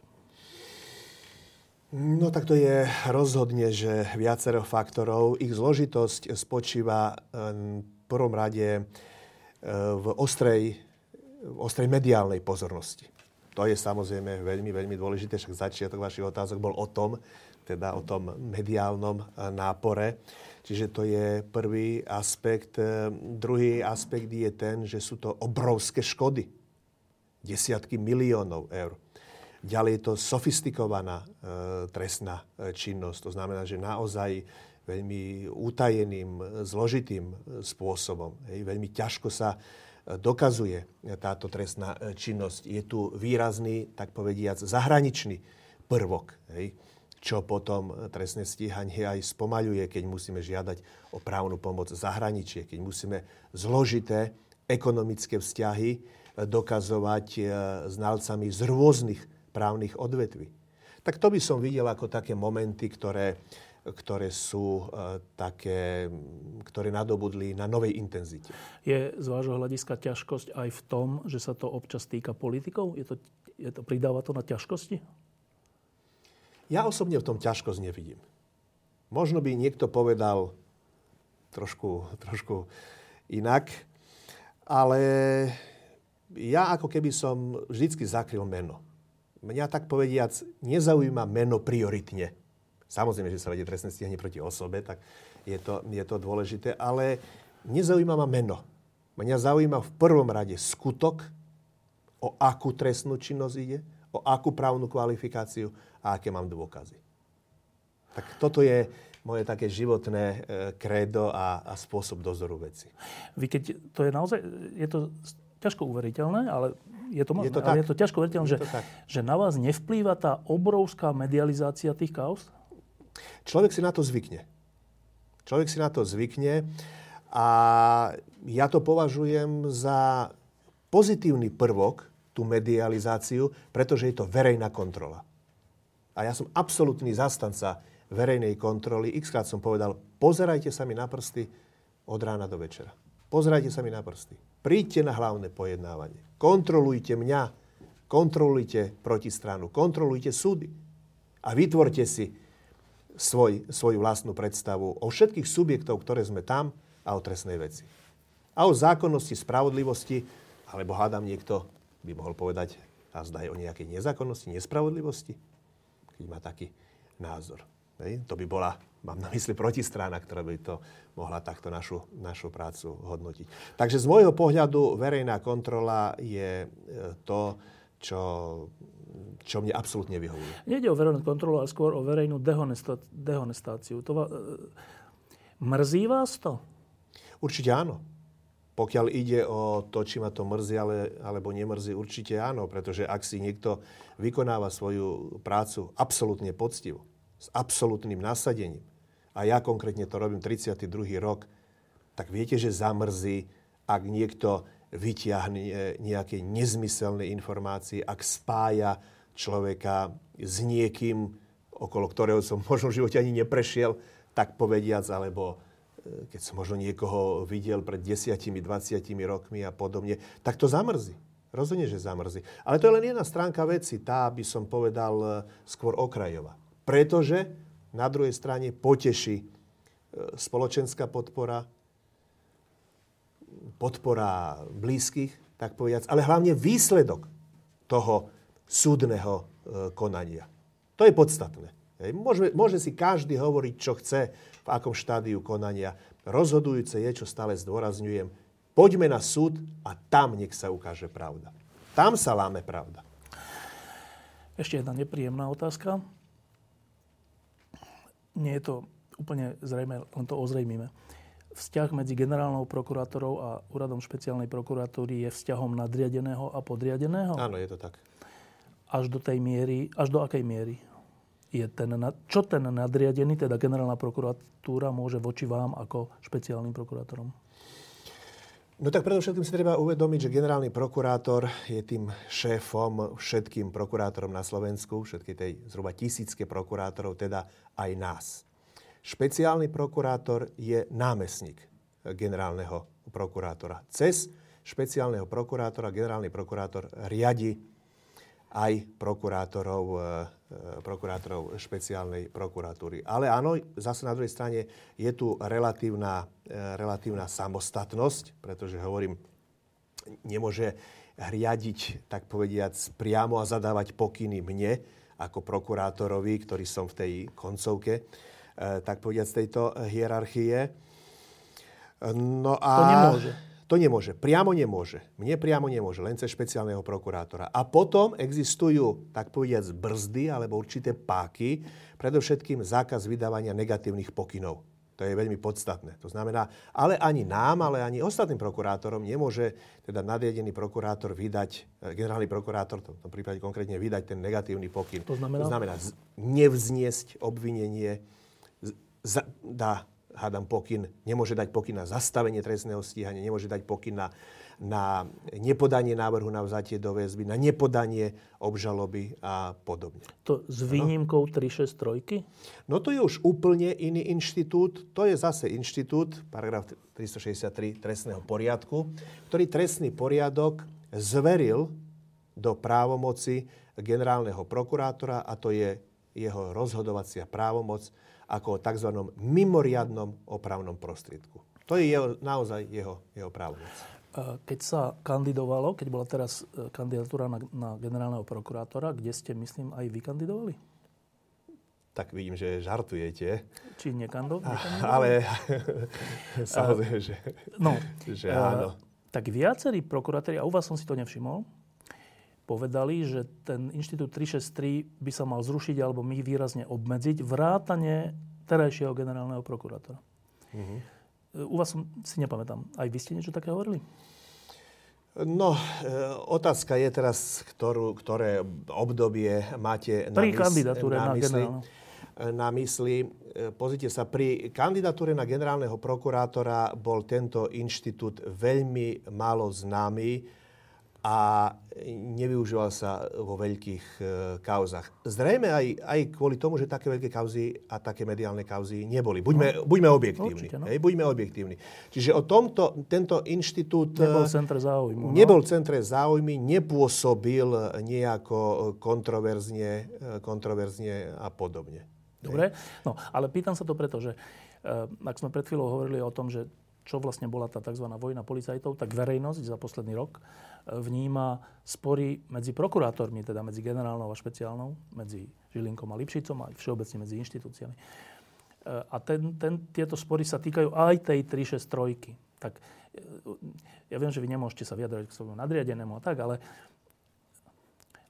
No tak to je rozhodne, že viacero faktorov. Ich zložitosť spočíva e, v prvom rade e, v ostrej, v ostrej mediálnej pozornosti. To je samozrejme veľmi, veľmi dôležité, však začiatok vašich otázok bol o tom, teda o tom mediálnom eh, nápore. Čiže to je prvý aspekt. Eh, druhý aspekt je ten, že sú to obrovské škody. Desiatky miliónov eur. Ďalej je to sofistikovaná e, trestná činnosť. To znamená, že naozaj veľmi utajeným, zložitým spôsobom. Hej, veľmi ťažko sa dokazuje táto trestná činnosť. Je tu výrazný, tak povediac, zahraničný prvok. Hej čo potom trestné stíhanie aj spomaľuje, keď musíme žiadať o právnu pomoc zahraničie, keď musíme zložité ekonomické vzťahy dokazovať e, znalcami z rôznych právnych odvetví. Tak to by som videl ako také momenty, ktoré, ktoré sú e, také, ktoré nadobudli na novej intenzite. Je z vášho hľadiska ťažkosť aj v tom, že sa to občas týka politikov? Je to, je to, pridáva to na ťažkosti? Ja osobne v tom ťažkosť nevidím. Možno by niekto povedal trošku, trošku inak, ale ja ako keby som vždycky zakryl meno. Mňa tak povediac nezaujíma meno prioritne. Samozrejme, že sa vedie trestné stíhanie proti osobe, tak je to, je to dôležité, ale nezaujíma ma meno. Mňa zaujíma v prvom rade skutok, o akú trestnú činnosť ide, o akú právnu kvalifikáciu a aké mám dôkazy. Tak toto je moje také životné e, krédo a, a spôsob dozoru veci. Vy keď to je naozaj, je to ťažko uveriteľné, ale je to možné, je to, ale je to ťažko uveriteľné, že, že na vás nevplýva tá obrovská medializácia tých kauz? Človek si na to zvykne. Človek si na to zvykne a ja to považujem za pozitívny prvok, tú medializáciu, pretože je to verejná kontrola. A ja som absolútny zastanca verejnej kontroly. Xkrát som povedal, pozerajte sa mi na prsty od rána do večera. Pozerajte sa mi na prsty. Príďte na hlavné pojednávanie. Kontrolujte mňa. Kontrolujte protistranu. Kontrolujte súdy. A vytvorte si svoj, svoju vlastnú predstavu o všetkých subjektov, ktoré sme tam a o trestnej veci. A o zákonnosti, spravodlivosti, alebo hádam niekto by mohol povedať a zdaj o nejakej nezákonnosti, nespravodlivosti keď má taký názor. Hej? To by bola, mám na mysli protistrana, ktorá by to mohla takto našu, našu prácu hodnotiť. Takže z môjho pohľadu verejná kontrola je e, to, čo, čo mne absolútne vyhovuje. Nejde o verejnú kontrolu, ale skôr o verejnú dehonestáciu. To va, e, mrzí vás to? Určite áno. Pokiaľ ide o to, či ma to mrzí ale, alebo nemrzí, určite áno, pretože ak si niekto vykonáva svoju prácu absolútne poctivo, s absolútnym nasadením, a ja konkrétne to robím 32. rok, tak viete, že zamrzí, ak niekto vyťahne nejaké nezmyselné informácie, ak spája človeka s niekým, okolo ktorého som možno v živote ani neprešiel, tak povediac, alebo keď som možno niekoho videl pred desiatimi, 20 rokmi a podobne, tak to zamrzí. Rozhodne, že zamrzí. Ale to je len jedna stránka veci, tá by som povedal e, skôr okrajová. Pretože na druhej strane poteší e, spoločenská podpora, podpora blízkych, tak povedať, ale hlavne výsledok toho súdneho e, konania. To je podstatné. Môže, môže si každý hovoriť, čo chce, v akom štádiu konania. Rozhodujúce je, čo stále zdôrazňujem, poďme na súd a tam nech sa ukáže pravda. Tam sa láme pravda. Ešte jedna nepríjemná otázka. Nie je to úplne zrejme, len to ozrejmime. Vzťah medzi generálnou prokurátorou a úradom špeciálnej prokuratúry je vzťahom nadriadeného a podriadeného? Áno, je to tak. Až do tej miery, až do akej miery? Je ten, čo ten nadriadený, teda generálna prokuratúra, môže voči vám ako špeciálnym prokurátorom? No tak predovšetkým si treba uvedomiť, že generálny prokurátor je tým šéfom všetkým prokurátorom na Slovensku, všetky tej zhruba tisícke prokurátorov, teda aj nás. Špeciálny prokurátor je námestník generálneho prokurátora. Cez špeciálneho prokurátora generálny prokurátor riadi aj prokurátorov, e, prokurátorov špeciálnej prokuratúry. Ale áno, zase na druhej strane je tu relatívna, e, relatívna samostatnosť, pretože hovorím, nemôže riadiť, tak povediac, priamo a zadávať pokyny mne, ako prokurátorovi, ktorý som v tej koncovke, tak povediac, tejto hierarchie. No a... To nemôže. To nemôže. Priamo nemôže. Mne priamo nemôže, len cez špeciálneho prokurátora. A potom existujú, tak povediať, brzdy alebo určité páky, predovšetkým zákaz vydávania negatívnych pokynov. To je veľmi podstatné. To znamená, ale ani nám, ale ani ostatným prokurátorom nemôže teda nadriedený prokurátor vydať, e, generálny prokurátor, v tom prípade konkrétne vydať ten negatívny pokyn. To znamená? To znamená nevzniesť obvinenie, dá, hádam, pokyn, nemôže dať pokyn na zastavenie trestného stíhania, nemôže dať pokyn na na nepodanie návrhu na vzatie do väzby, na nepodanie obžaloby a podobne. To s výnimkou 363? No to je už úplne iný inštitút. To je zase inštitút, paragraf 363 trestného poriadku, ktorý trestný poriadok zveril do právomoci generálneho prokurátora a to je jeho rozhodovacia právomoc ako o tzv. mimoriadnom opravnom prostriedku. To je jeho, naozaj jeho, jeho právomoc. Keď sa kandidovalo, keď bola teraz e, kandidatúra na, na generálneho prokurátora, kde ste, myslím, aj vy kandidovali? Tak vidím, že žartujete. Či nekando, Ale *laughs* samozrejme, že, no, že áno. Tak viacerí prokurátori, a u vás som si to nevšimol, povedali, že ten inštitút 363 by sa mal zrušiť alebo my výrazne obmedziť vrátane terajšieho generálneho prokurátora. Uh-huh. U vás som si nepamätám. Aj vy ste niečo také hovorili? No, e, otázka je teraz, ktorú, ktoré obdobie máte na, pri kandidatúre na, na mysli. Na mysli. E, pozrite sa, pri kandidatúre na generálneho prokurátora bol tento inštitút veľmi málo známy a nevyužíval sa vo veľkých e, kauzach. Zrejme aj, aj kvôli tomu, že také veľké kauzy a také mediálne kauzy neboli. Buďme, no, buďme objektívni. Určite, no. hej, buďme objektívni. Čiže o tomto, tento inštitút... E, nebol centre záujmu. No. Nebol centre záujmy, nepôsobil nejako kontroverzne, e, kontroverzne a podobne. Dobre, no ale pýtam sa to preto, že ak sme pred chvíľou hovorili o tom, že čo vlastne bola tá tzv. vojna policajtov, tak verejnosť za posledný rok e, vníma spory medzi prokurátormi, teda medzi generálnou a špeciálnou, medzi Žilinkom a Lipšicom a všeobecne medzi inštitúciami. E, a ten, ten, tieto spory sa týkajú aj tej 363. Tak e, ja viem, že vy nemôžete sa vyjadrať k svojmu nadriadenému a tak, ale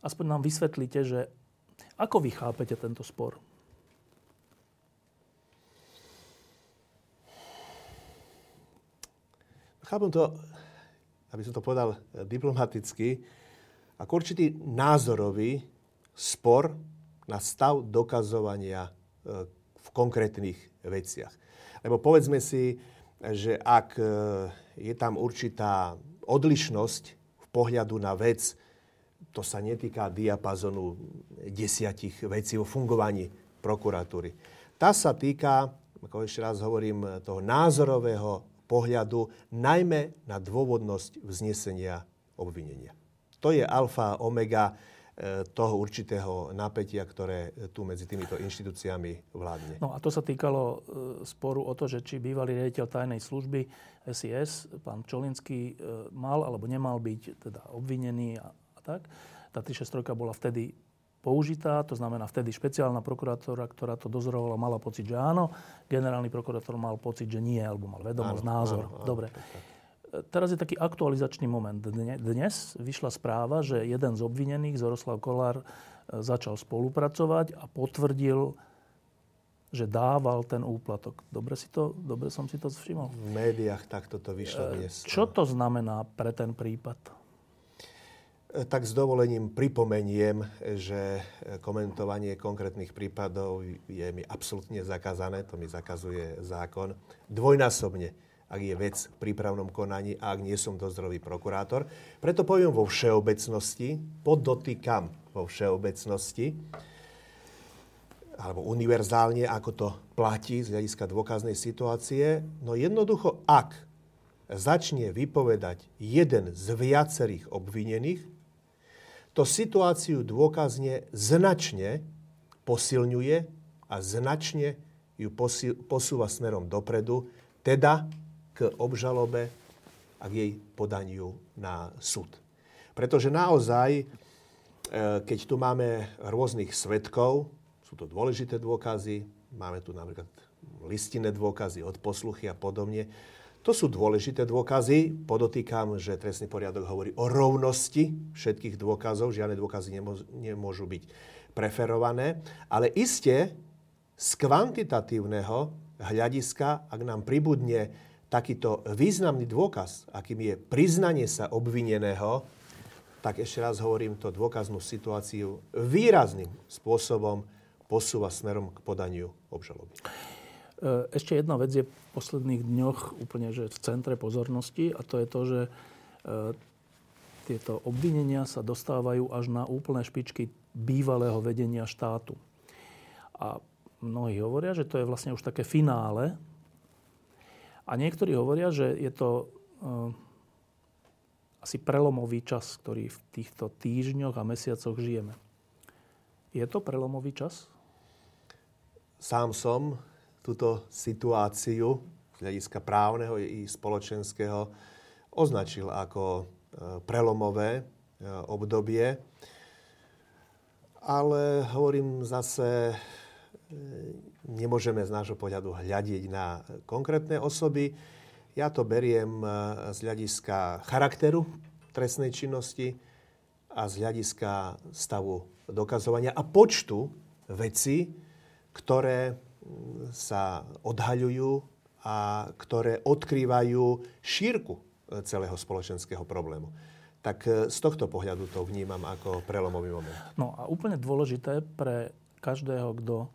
aspoň nám vysvetlíte, že ako vy chápete tento spor? chápem to, aby som to povedal eh, diplomaticky, ako určitý názorový spor na stav dokazovania eh, v konkrétnych veciach. Lebo povedzme si, že ak eh, je tam určitá odlišnosť v pohľadu na vec, to sa netýka diapazonu desiatich vecí o fungovaní prokuratúry. Tá sa týka, ako ešte raz hovorím, toho názorového pohľadu najmä na dôvodnosť vznesenia obvinenia. To je alfa a omega e, toho určitého napätia, ktoré tu medzi týmito inštitúciami vládne. No a to sa týkalo e, sporu o to, že či bývalý riaditeľ tajnej služby SIS, pán Čolinský, e, mal alebo nemal byť teda obvinený a, a tak. Tá 363 bola vtedy použitá, to znamená vtedy špeciálna prokurátora, ktorá to dozorovala, mala pocit, že áno, generálny prokurátor mal pocit, že nie, alebo mal vedomosť, áno, názor. Áno, áno, Dobre. Teraz je taký aktualizačný moment. Dnes vyšla správa, že jeden z obvinených, Zoroslav Kolár, e, začal spolupracovať a potvrdil, že dával ten úplatok. Dobre, si to, dobre som si to všimol? V médiách takto to vyšlo e, dnes. Čo to znamená pre ten prípad? Tak s dovolením pripomeniem, že komentovanie konkrétnych prípadov je mi absolútne zakázané, to mi zakazuje zákon. Dvojnásobne, ak je vec v prípravnom konaní a ak nie som dozdrový prokurátor. Preto poviem vo všeobecnosti, podotýkam vo všeobecnosti, alebo univerzálne, ako to platí z hľadiska dôkaznej situácie. No jednoducho, ak začne vypovedať jeden z viacerých obvinených, to situáciu dôkazne značne posilňuje a značne ju posúva smerom dopredu, teda k obžalobe a k jej podaniu na súd. Pretože naozaj, e, keď tu máme rôznych svetkov, sú to dôležité dôkazy, máme tu napríklad listinné dôkazy od posluchy a podobne, to sú dôležité dôkazy. Podotýkam, že trestný poriadok hovorí o rovnosti všetkých dôkazov. Žiadne dôkazy nemôžu byť preferované. Ale iste z kvantitatívneho hľadiska, ak nám pribudne takýto významný dôkaz, akým je priznanie sa obvineného, tak ešte raz hovorím, to dôkaznú situáciu výrazným spôsobom posúva smerom k podaniu obžaloby. E, ešte jedna vec je v posledných dňoch úplne že v centre pozornosti a to je to, že e, tieto obvinenia sa dostávajú až na úplné špičky bývalého vedenia štátu. A mnohí hovoria, že to je vlastne už také finále. A niektorí hovoria, že je to uh, asi prelomový čas, ktorý v týchto týždňoch a mesiacoch žijeme. Je to prelomový čas? Sám som túto situáciu z hľadiska právneho i spoločenského označil ako e, prelomové e, obdobie. Ale hovorím zase, e, nemôžeme z nášho pohľadu hľadiť na konkrétne osoby. Ja to beriem z hľadiska charakteru trestnej činnosti a z hľadiska stavu dokazovania a počtu vecí, ktoré sa odhaľujú a ktoré odkrývajú šírku e, celého spoločenského problému. Tak e, z tohto pohľadu to vnímam ako prelomový moment. No a úplne dôležité pre každého, kto e,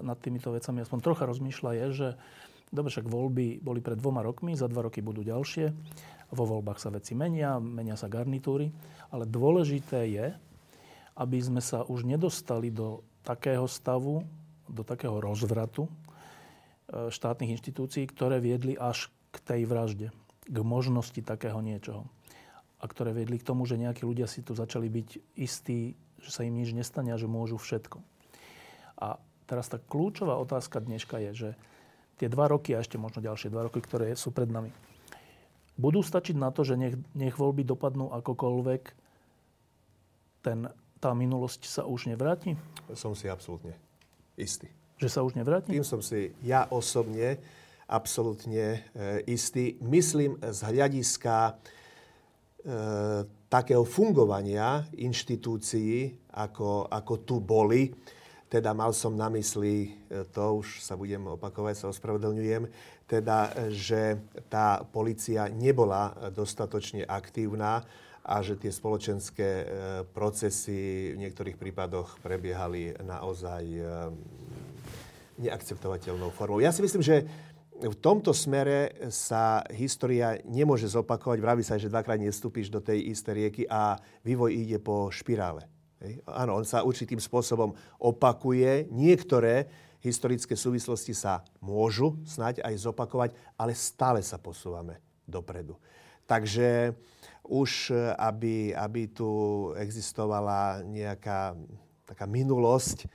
nad týmito vecami aspoň trocha rozmýšľa, je, že dobre, však voľby boli pred dvoma rokmi, za dva roky budú ďalšie. Vo voľbách sa veci menia, menia sa garnitúry, ale dôležité je, aby sme sa už nedostali do takého stavu, do takého rozvratu e, štátnych inštitúcií, ktoré viedli až k tej vražde, k možnosti takého niečoho. A ktoré viedli k tomu, že nejakí ľudia si tu začali byť istí, že sa im nič nestane a že môžu všetko. A teraz tá kľúčová otázka dneška je, že tie dva roky a ešte možno ďalšie dva roky, ktoré sú pred nami, budú stačiť na to, že nech, nech voľby dopadnú akokoľvek, ten, tá minulosť sa už nevráti? Som si absolútne istý. Že sa už nevráti? Tým som si ja osobne absolútne e, istý. Myslím z hľadiska e, takého fungovania inštitúcií, ako, ako tu boli, teda mal som na mysli, e, to už sa budem opakovať, sa ospravedlňujem, teda, že tá policia nebola dostatočne aktívna a že tie spoločenské e, procesy v niektorých prípadoch prebiehali naozaj e, neakceptovateľnou formou. Ja si myslím, že v tomto smere sa história nemôže zopakovať. Vraví sa, že dvakrát nestúpiš do tej istej rieky a vývoj ide po špirále. Hej. Áno, on sa určitým spôsobom opakuje. Niektoré historické súvislosti sa môžu snať aj zopakovať, ale stále sa posúvame dopredu. Takže už e, aby, aby tu existovala nejaká taká minulosť e,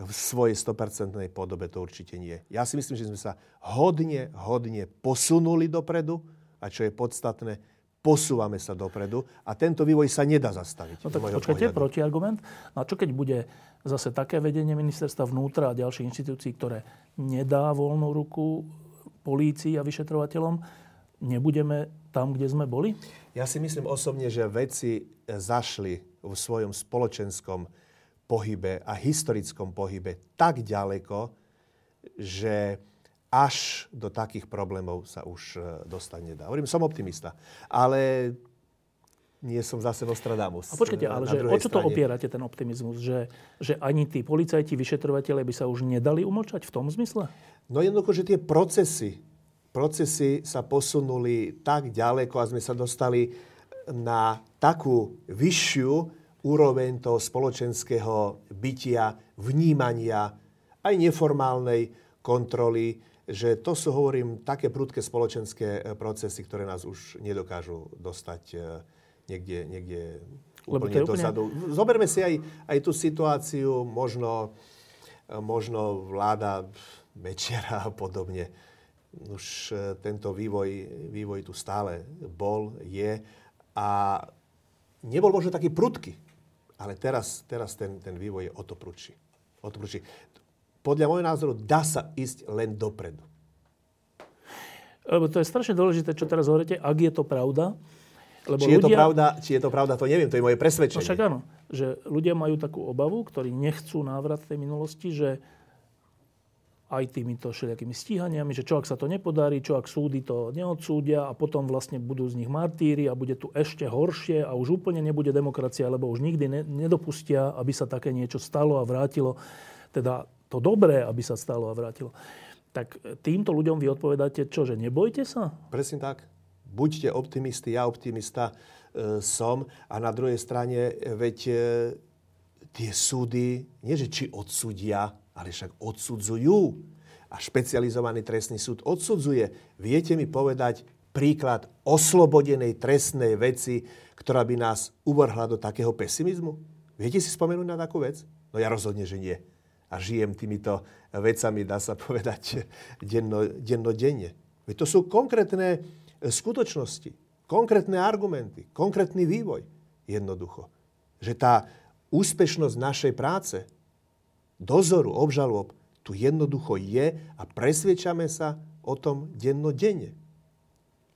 v svojej 100% podobe, to určite nie. Ja si myslím, že sme sa hodne, hodne posunuli dopredu a čo je podstatné, posúvame sa dopredu a tento vývoj sa nedá zastaviť. No tak počkajte, protiargument. No a čo keď bude zase také vedenie ministerstva vnútra a ďalších inštitúcií, ktoré nedá voľnú ruku polícii a vyšetrovateľom, nebudeme tam, kde sme boli? Ja si myslím osobne, že veci zašli v svojom spoločenskom pohybe a historickom pohybe tak ďaleko, že až do takých problémov sa už e, dostať nedá. Hovorím, som optimista, ale nie som zase Nostradamus. A počkajte, ale že, o čo to opierate, ten optimizmus? Že, že ani tí policajti, vyšetrovateľe by sa už nedali umlčať v tom zmysle? No jednoducho, že tie procesy procesy sa posunuli tak ďaleko a sme sa dostali na takú vyššiu úroveň toho spoločenského bytia, vnímania, aj neformálnej kontroly, že to sú, hovorím, také prudké spoločenské e, procesy, ktoré nás už nedokážu dostať e, niekde, niekde úplne, úplne dozadu. Zoberme si aj, aj tú situáciu, možno, e, možno vláda Mečera a podobne už e, tento vývoj, vývoj tu stále bol, je a nebol možno taký prudký, ale teraz, teraz ten, ten vývoj je o to prudší. O to prudší. Podľa môjho názoru dá sa ísť len dopredu. Lebo to je strašne dôležité, čo teraz hovoríte, ak je to pravda. Lebo či, ľudia... je to pravda, či je to pravda, to neviem, to je moje presvedčenie. No však áno, že ľudia majú takú obavu, ktorí nechcú návrat tej minulosti, že aj týmito všelijakými stíhaniami, že čo ak sa to nepodarí, čo ak súdy to neodsúdia a potom vlastne budú z nich martíri a bude tu ešte horšie a už úplne nebude demokracia, lebo už nikdy ne, nedopustia, aby sa také niečo stalo a vrátilo. Teda to dobré, aby sa stalo a vrátilo. Tak týmto ľuďom vy odpovedáte čo, že nebojte sa? Presne tak. Buďte optimisti, ja optimista e, som. A na druhej strane, e, veď e, tie súdy, nie že či odsúdia, ale však odsudzujú. A špecializovaný trestný súd odsudzuje. Viete mi povedať príklad oslobodenej trestnej veci, ktorá by nás uvrhla do takého pesimizmu? Viete si spomenúť na takú vec? No ja rozhodne, že nie. A žijem týmito vecami, dá sa *laughs* povedať, denno, dennodenne. Veď to sú konkrétne skutočnosti, konkrétne argumenty, konkrétny vývoj. Jednoducho. Že tá úspešnosť našej práce dozoru, obžalob tu jednoducho je a presvedčame sa o tom dennodenne.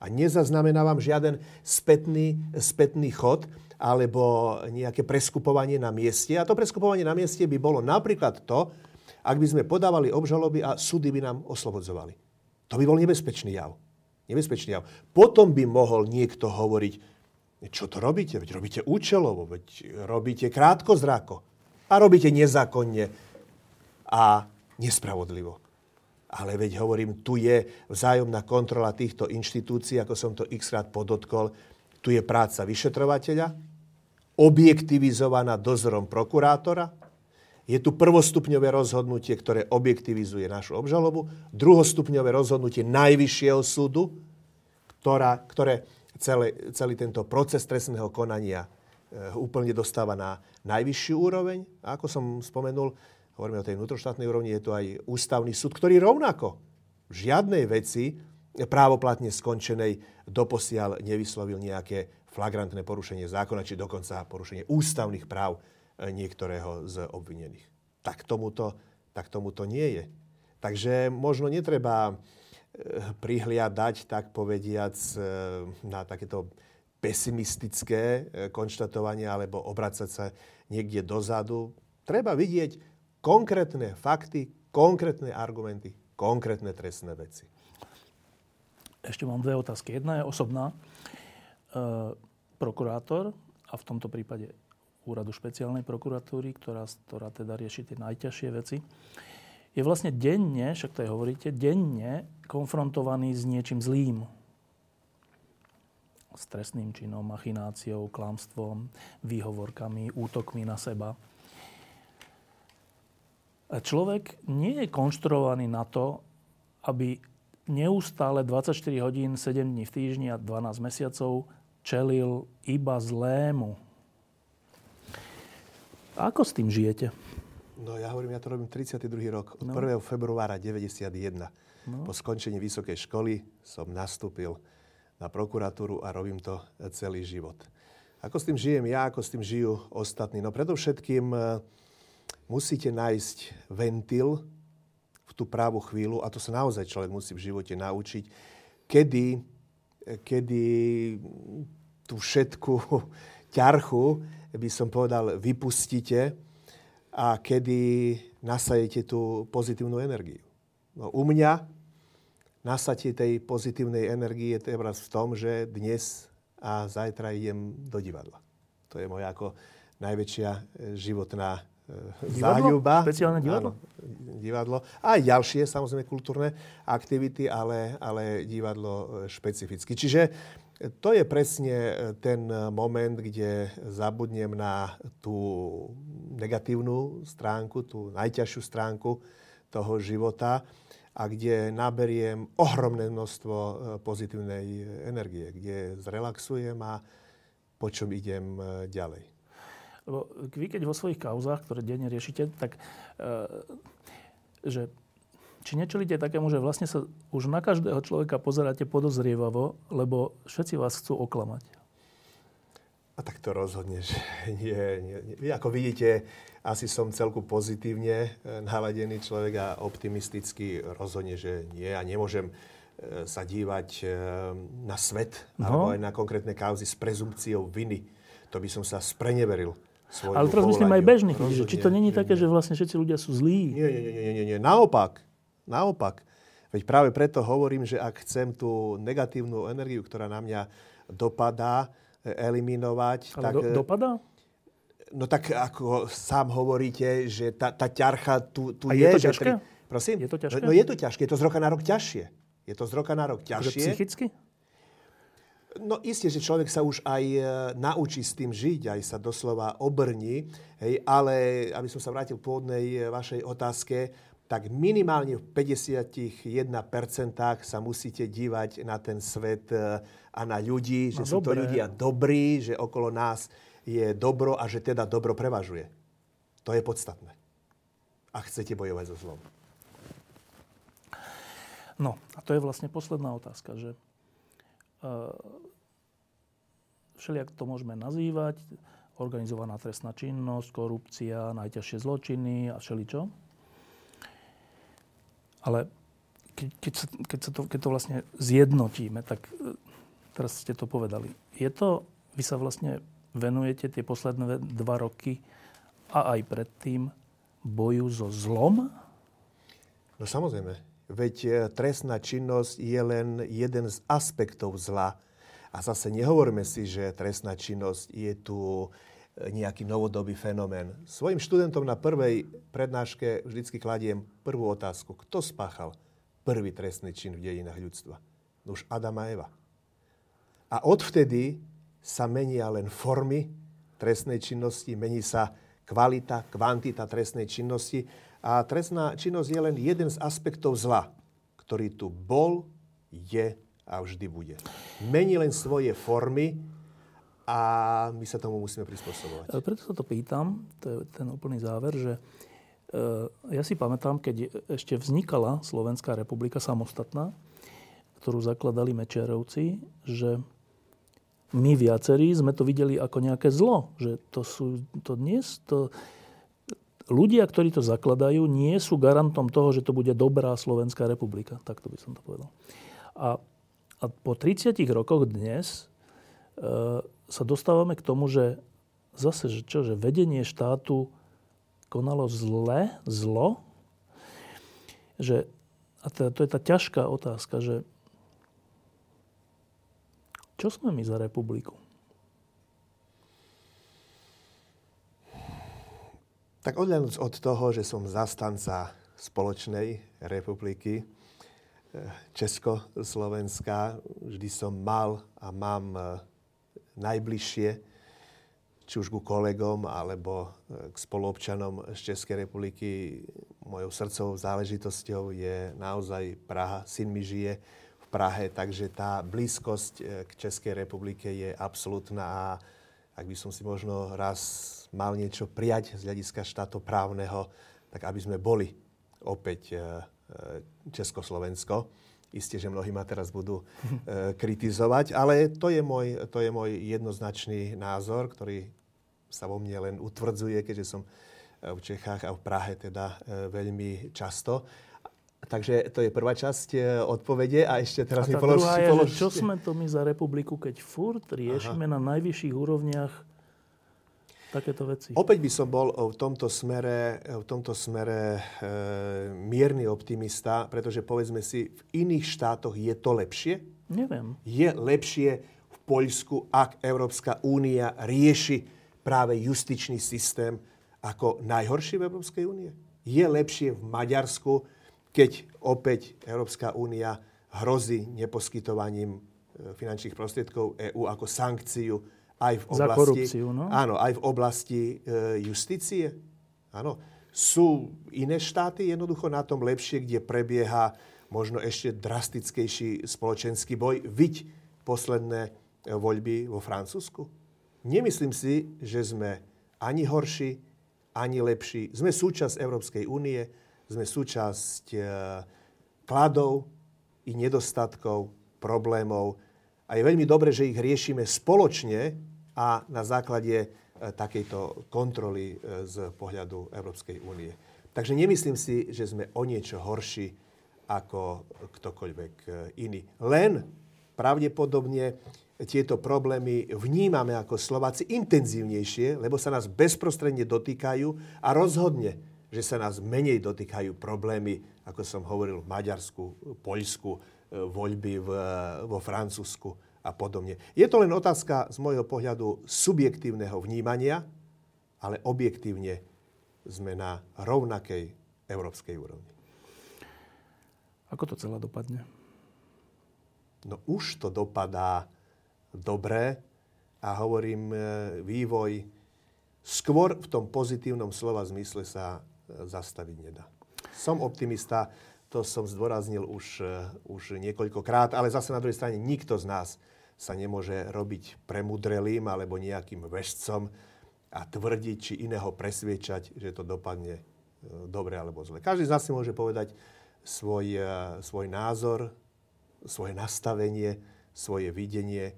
A nezaznamenávam žiaden spätný, spätný chod alebo nejaké preskupovanie na mieste. A to preskupovanie na mieste by bolo napríklad to, ak by sme podávali obžaloby a súdy by nám oslobodzovali. To by bol nebezpečný jav. Nebezpečný jav. Potom by mohol niekto hovoriť, čo to robíte? Veď robíte účelovo, veď robíte krátkozrako a robíte nezákonne a nespravodlivo. Ale veď hovorím, tu je vzájomná kontrola týchto inštitúcií, ako som to x rád podotkol. Tu je práca vyšetrovateľa, objektivizovaná dozorom prokurátora. Je tu prvostupňové rozhodnutie, ktoré objektivizuje našu obžalobu. Druhostupňové rozhodnutie Najvyššieho súdu, ktorá, ktoré celé, celý tento proces trestného konania e, úplne dostáva na najvyššiu úroveň. A ako som spomenul, hovoríme o tej vnútroštátnej úrovni, je to aj ústavný súd, ktorý rovnako v žiadnej veci právoplatne skončenej doposiaľ nevyslovil nejaké flagrantné porušenie zákona, či dokonca porušenie ústavných práv e, niektorého z obvinených. Tak tomuto, tak tomuto nie je. Takže možno netreba e, prihliadať, tak povediac, e, na takéto pesimistické konštatovanie alebo obracať sa niekde dozadu. Treba vidieť konkrétne fakty, konkrétne argumenty, konkrétne trestné veci. Ešte mám dve otázky. Jedna je osobná. E, prokurátor, a v tomto prípade úradu špeciálnej prokuratúry, ktorá, ktorá teda rieši tie najťažšie veci, je vlastne denne, však to aj hovoríte, denne konfrontovaný s niečím zlým. S trestným činom, machináciou, klamstvom, výhovorkami, útokmi na seba. Človek nie je konštruovaný na to, aby neustále 24 hodín, 7 dní v týždni a 12 mesiacov čelil iba zlému. Ako s tým žijete? No ja hovorím, ja to robím 32. rok. Od no. 1. februára 91. No. Po skončení vysokej školy som nastúpil na prokuratúru a robím to celý život. Ako s tým žijem ja, ako s tým žijú ostatní? No predovšetkým musíte nájsť ventil v tú právu chvíľu, a to sa naozaj človek musí v živote naučiť, kedy, kedy tú všetku *laughs* ťarchu, by som povedal, vypustíte a kedy nasajete tú pozitívnu energiu. No, u mňa nasatie tej pozitívnej energie je teraz v tom, že dnes a zajtra idem do divadla. To je moja ako najväčšia životná? Záľuba. Špeciálne divadlo? Áno, divadlo. Aj ďalšie, samozrejme, kultúrne aktivity, ale, ale divadlo e, špecificky. Čiže to je presne e, ten moment, kde zabudnem na tú negatívnu stránku, tú najťažšiu stránku toho života a kde naberiem ohromné množstvo e, pozitívnej energie, kde zrelaxujem a po čom idem ďalej. Lebo vy keď vo svojich kauzách, ktoré denne riešite, tak e, že či nečelíte takému, že vlastne sa už na každého človeka pozeráte podozrievavo, lebo všetci vás chcú oklamať? A tak to rozhodne, že *laughs* nie, nie, nie. Ako vidíte, asi som celku pozitívne e, naladený človek a optimisticky rozhodne, že nie. A nemôžem sa dívať na svet no. alebo aj na konkrétne kauzy s prezumpciou viny. To by som sa spreneveril svojmu Ale teraz myslím aj bežných ľudí, že či to není také, že vlastne všetci ľudia sú zlí? Nie, nie, nie, nie, nie. Naopak, Naopak. Veď práve preto hovorím, že ak chcem tú negatívnu energiu, ktorá na mňa dopadá, e, eliminovať. Ale tak, do, e, dopadá? No tak ako sám hovoríte, že tá, tá ťarcha tu, tu A je. je to že ťažké? Tri... Prosím? Je to ťažké? No je to ťažké, je to z roka na rok ťažšie. Je to z roka na rok Že ťažšie. psychicky? No isté, že človek sa už aj e, naučí s tým žiť, aj sa doslova obrní, hej, ale aby som sa vrátil k pôvodnej e, vašej otázke, tak minimálne v 51% sa musíte dívať na ten svet e, a na ľudí, že No sú to dobre. ľudia dobrí, že okolo nás je dobro a že teda dobro prevažuje. To je podstatné. A chcete bojovať so zlom. No, a to je vlastne posledná otázka, že všelijak to môžeme nazývať, organizovaná trestná činnosť, korupcia, najťažšie zločiny a všeličo. Ale keď, keď, sa, keď, sa to, keď to vlastne zjednotíme, tak e, teraz ste to povedali. Je to, vy sa vlastne venujete tie posledné dva roky a aj predtým boju so zlom? No samozrejme. Veď e, trestná činnosť je len jeden z aspektov zla. A zase nehovoríme si, že trestná činnosť je tu e, nejaký novodobý fenomén. Svojim študentom na prvej prednáške vždycky kladiem prvú otázku. Kto spáchal prvý trestný čin v dejinách ľudstva? No už Adam a Eva. A odvtedy sa menia len formy trestnej činnosti, mení sa kvalita, kvantita trestnej činnosti a trestná činnosť je len jeden z aspektov zla, ktorý tu bol, je a vždy bude. Mení len svoje formy a my sa tomu musíme prispôsobovať. E, Preto sa to pýtam, to je ten úplný záver, že e, ja si pamätám, keď ešte vznikala Slovenská republika samostatná, ktorú zakladali Mečiarovci, že my viacerí sme to videli ako nejaké zlo. Že to sú, to dnes, to, ľudia, ktorí to zakladajú, nie sú garantom toho, že to bude dobrá Slovenská republika. Takto by som to povedal. A, a po 30 rokoch dnes e, sa dostávame k tomu, že zase, že čo, že vedenie štátu konalo zle, zlo, že, a to, to je tá ťažká otázka, že čo sme my za republiku? Tak odľanúc od toho, že som zastanca spoločnej republiky, eh, Československá, vždy som mal a mám eh, najbližšie, či už ku kolegom alebo eh, k spoluobčanom z Českej republiky. Mojou srdcovou záležitosťou je naozaj Praha. Syn mi žije v Prahe, takže tá blízkosť k Českej republike je absolútna a ak by som si možno raz mal niečo prijať z hľadiska štátoprávneho, tak aby sme boli opäť Československo. Isté, že mnohí ma teraz budú e, *laughs* kritizovať, ale to je, môj, to je môj jednoznačný názor, ktorý sa vo mne len utvrdzuje, keďže som v Čechách a v Prahe teda e, veľmi často. Takže to je prvá časť e, odpovede a ešte teraz a mi polož, druhá je, polož... čo sme to my za republiku, keď furt riešime Aha. na najvyšších úrovniach takéto veci. Opäť by som bol v tomto smere, v tomto smere e, mierny optimista, pretože povedzme si, v iných štátoch je to lepšie? Neviem. Je lepšie v Poľsku, ak Európska únia rieši práve justičný systém ako najhorší v Európskej únie? Je lepšie v Maďarsku, keď opäť Európska únia hrozí neposkytovaním finančných prostriedkov EÚ ako sankciu aj v oblasti, Za korupciu, no? Áno, aj v oblasti e, justície. Áno. Sú iné štáty jednoducho na tom lepšie, kde prebieha možno ešte drastickejší spoločenský boj. Viď posledné voľby vo Francúzsku. Nemyslím si, že sme ani horší, ani lepší. Sme súčasť Európskej únie, sme súčasť e, kladov i nedostatkov, problémov. A je veľmi dobré, že ich riešime spoločne a na základe e, takejto kontroly e, z pohľadu Európskej únie. Takže nemyslím si, že sme o niečo horší ako ktokoľvek e, iný. Len pravdepodobne tieto problémy vnímame ako Slováci intenzívnejšie, lebo sa nás bezprostredne dotýkajú a rozhodne že sa nás menej dotýkajú problémy, ako som hovoril, v Maďarsku, Poľsku, voľby v, vo Francúzsku a podobne. Je to len otázka z môjho pohľadu subjektívneho vnímania, ale objektívne sme na rovnakej európskej úrovni. Ako to celé dopadne? No už to dopadá dobre a hovorím, e, vývoj skôr v tom pozitívnom slova zmysle sa zastaviť nedá. Som optimista, to som zdôraznil už, eh, už niekoľkokrát, ale zase na druhej strane nikto z nás sa nemôže robiť premudrelým alebo nejakým vešcom a tvrdiť či iného presviečať, že to dopadne eh, dobre alebo zle. Každý z nás si môže povedať svoj, eh, svoj názor, svoje nastavenie, svoje videnie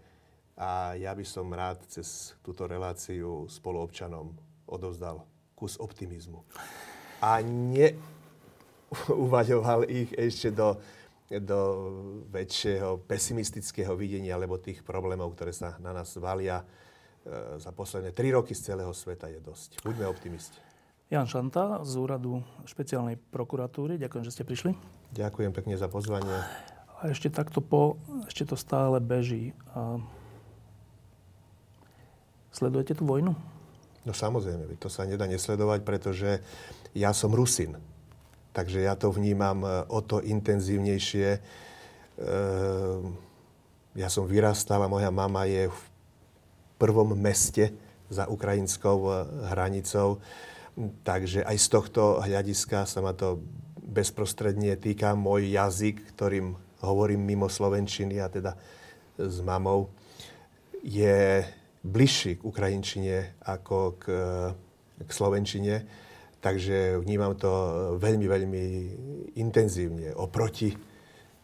a ja by som rád cez túto reláciu spoluobčanom odovzdal kus optimizmu a *laughs* neuvaďoval ich ešte do, do väčšieho pesimistického videnia, lebo tých problémov, ktoré sa na nás valia e, za posledné tri roky z celého sveta je dosť. Buďme optimisti. Jan Šanta z úradu špeciálnej prokuratúry. Ďakujem, že ste prišli. Ďakujem pekne za pozvanie. A ešte takto po, ešte to stále beží. A sledujete tú vojnu? No samozrejme, to sa nedá nesledovať, pretože ja som Rusin. Takže ja to vnímam e, o to intenzívnejšie. E, ja som vyrastal a moja mama je v prvom meste za ukrajinskou e, hranicou. Takže aj z tohto hľadiska sa ma to bezprostredne týka. Môj jazyk, ktorým hovorím mimo Slovenčiny a teda s mamou, je bližší k ukrajinčine ako k, k slovenčine. Takže vnímam to veľmi, veľmi intenzívne. Oproti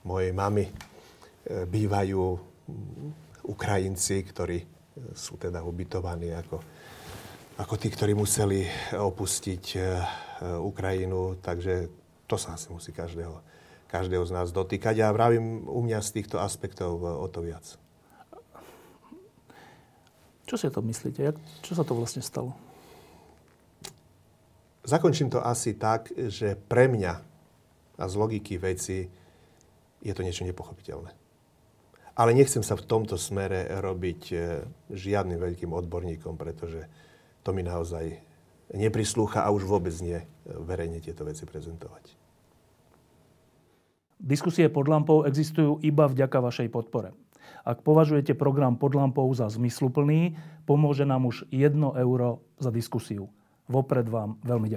mojej mamy e, bývajú Ukrajinci, ktorí sú teda ubytovaní ako, ako tí, ktorí museli opustiť Ukrajinu. Takže to sa asi musí každého, každého z nás dotýkať. A vravím u mňa z týchto aspektov o to viac. Čo si to myslíte? Jak, čo sa to vlastne stalo? Zakončím to asi tak, že pre mňa a z logiky veci je to niečo nepochopiteľné. Ale nechcem sa v tomto smere robiť e, žiadnym veľkým odborníkom, pretože to mi naozaj neprislúcha a už vôbec nie e, verejne tieto veci prezentovať. Diskusie pod lampou existujú iba vďaka vašej podpore. Ak považujete program pod lampou za zmysluplný, pomôže nám už 1 euro za diskusiu. Vopred vám veľmi ďakujem.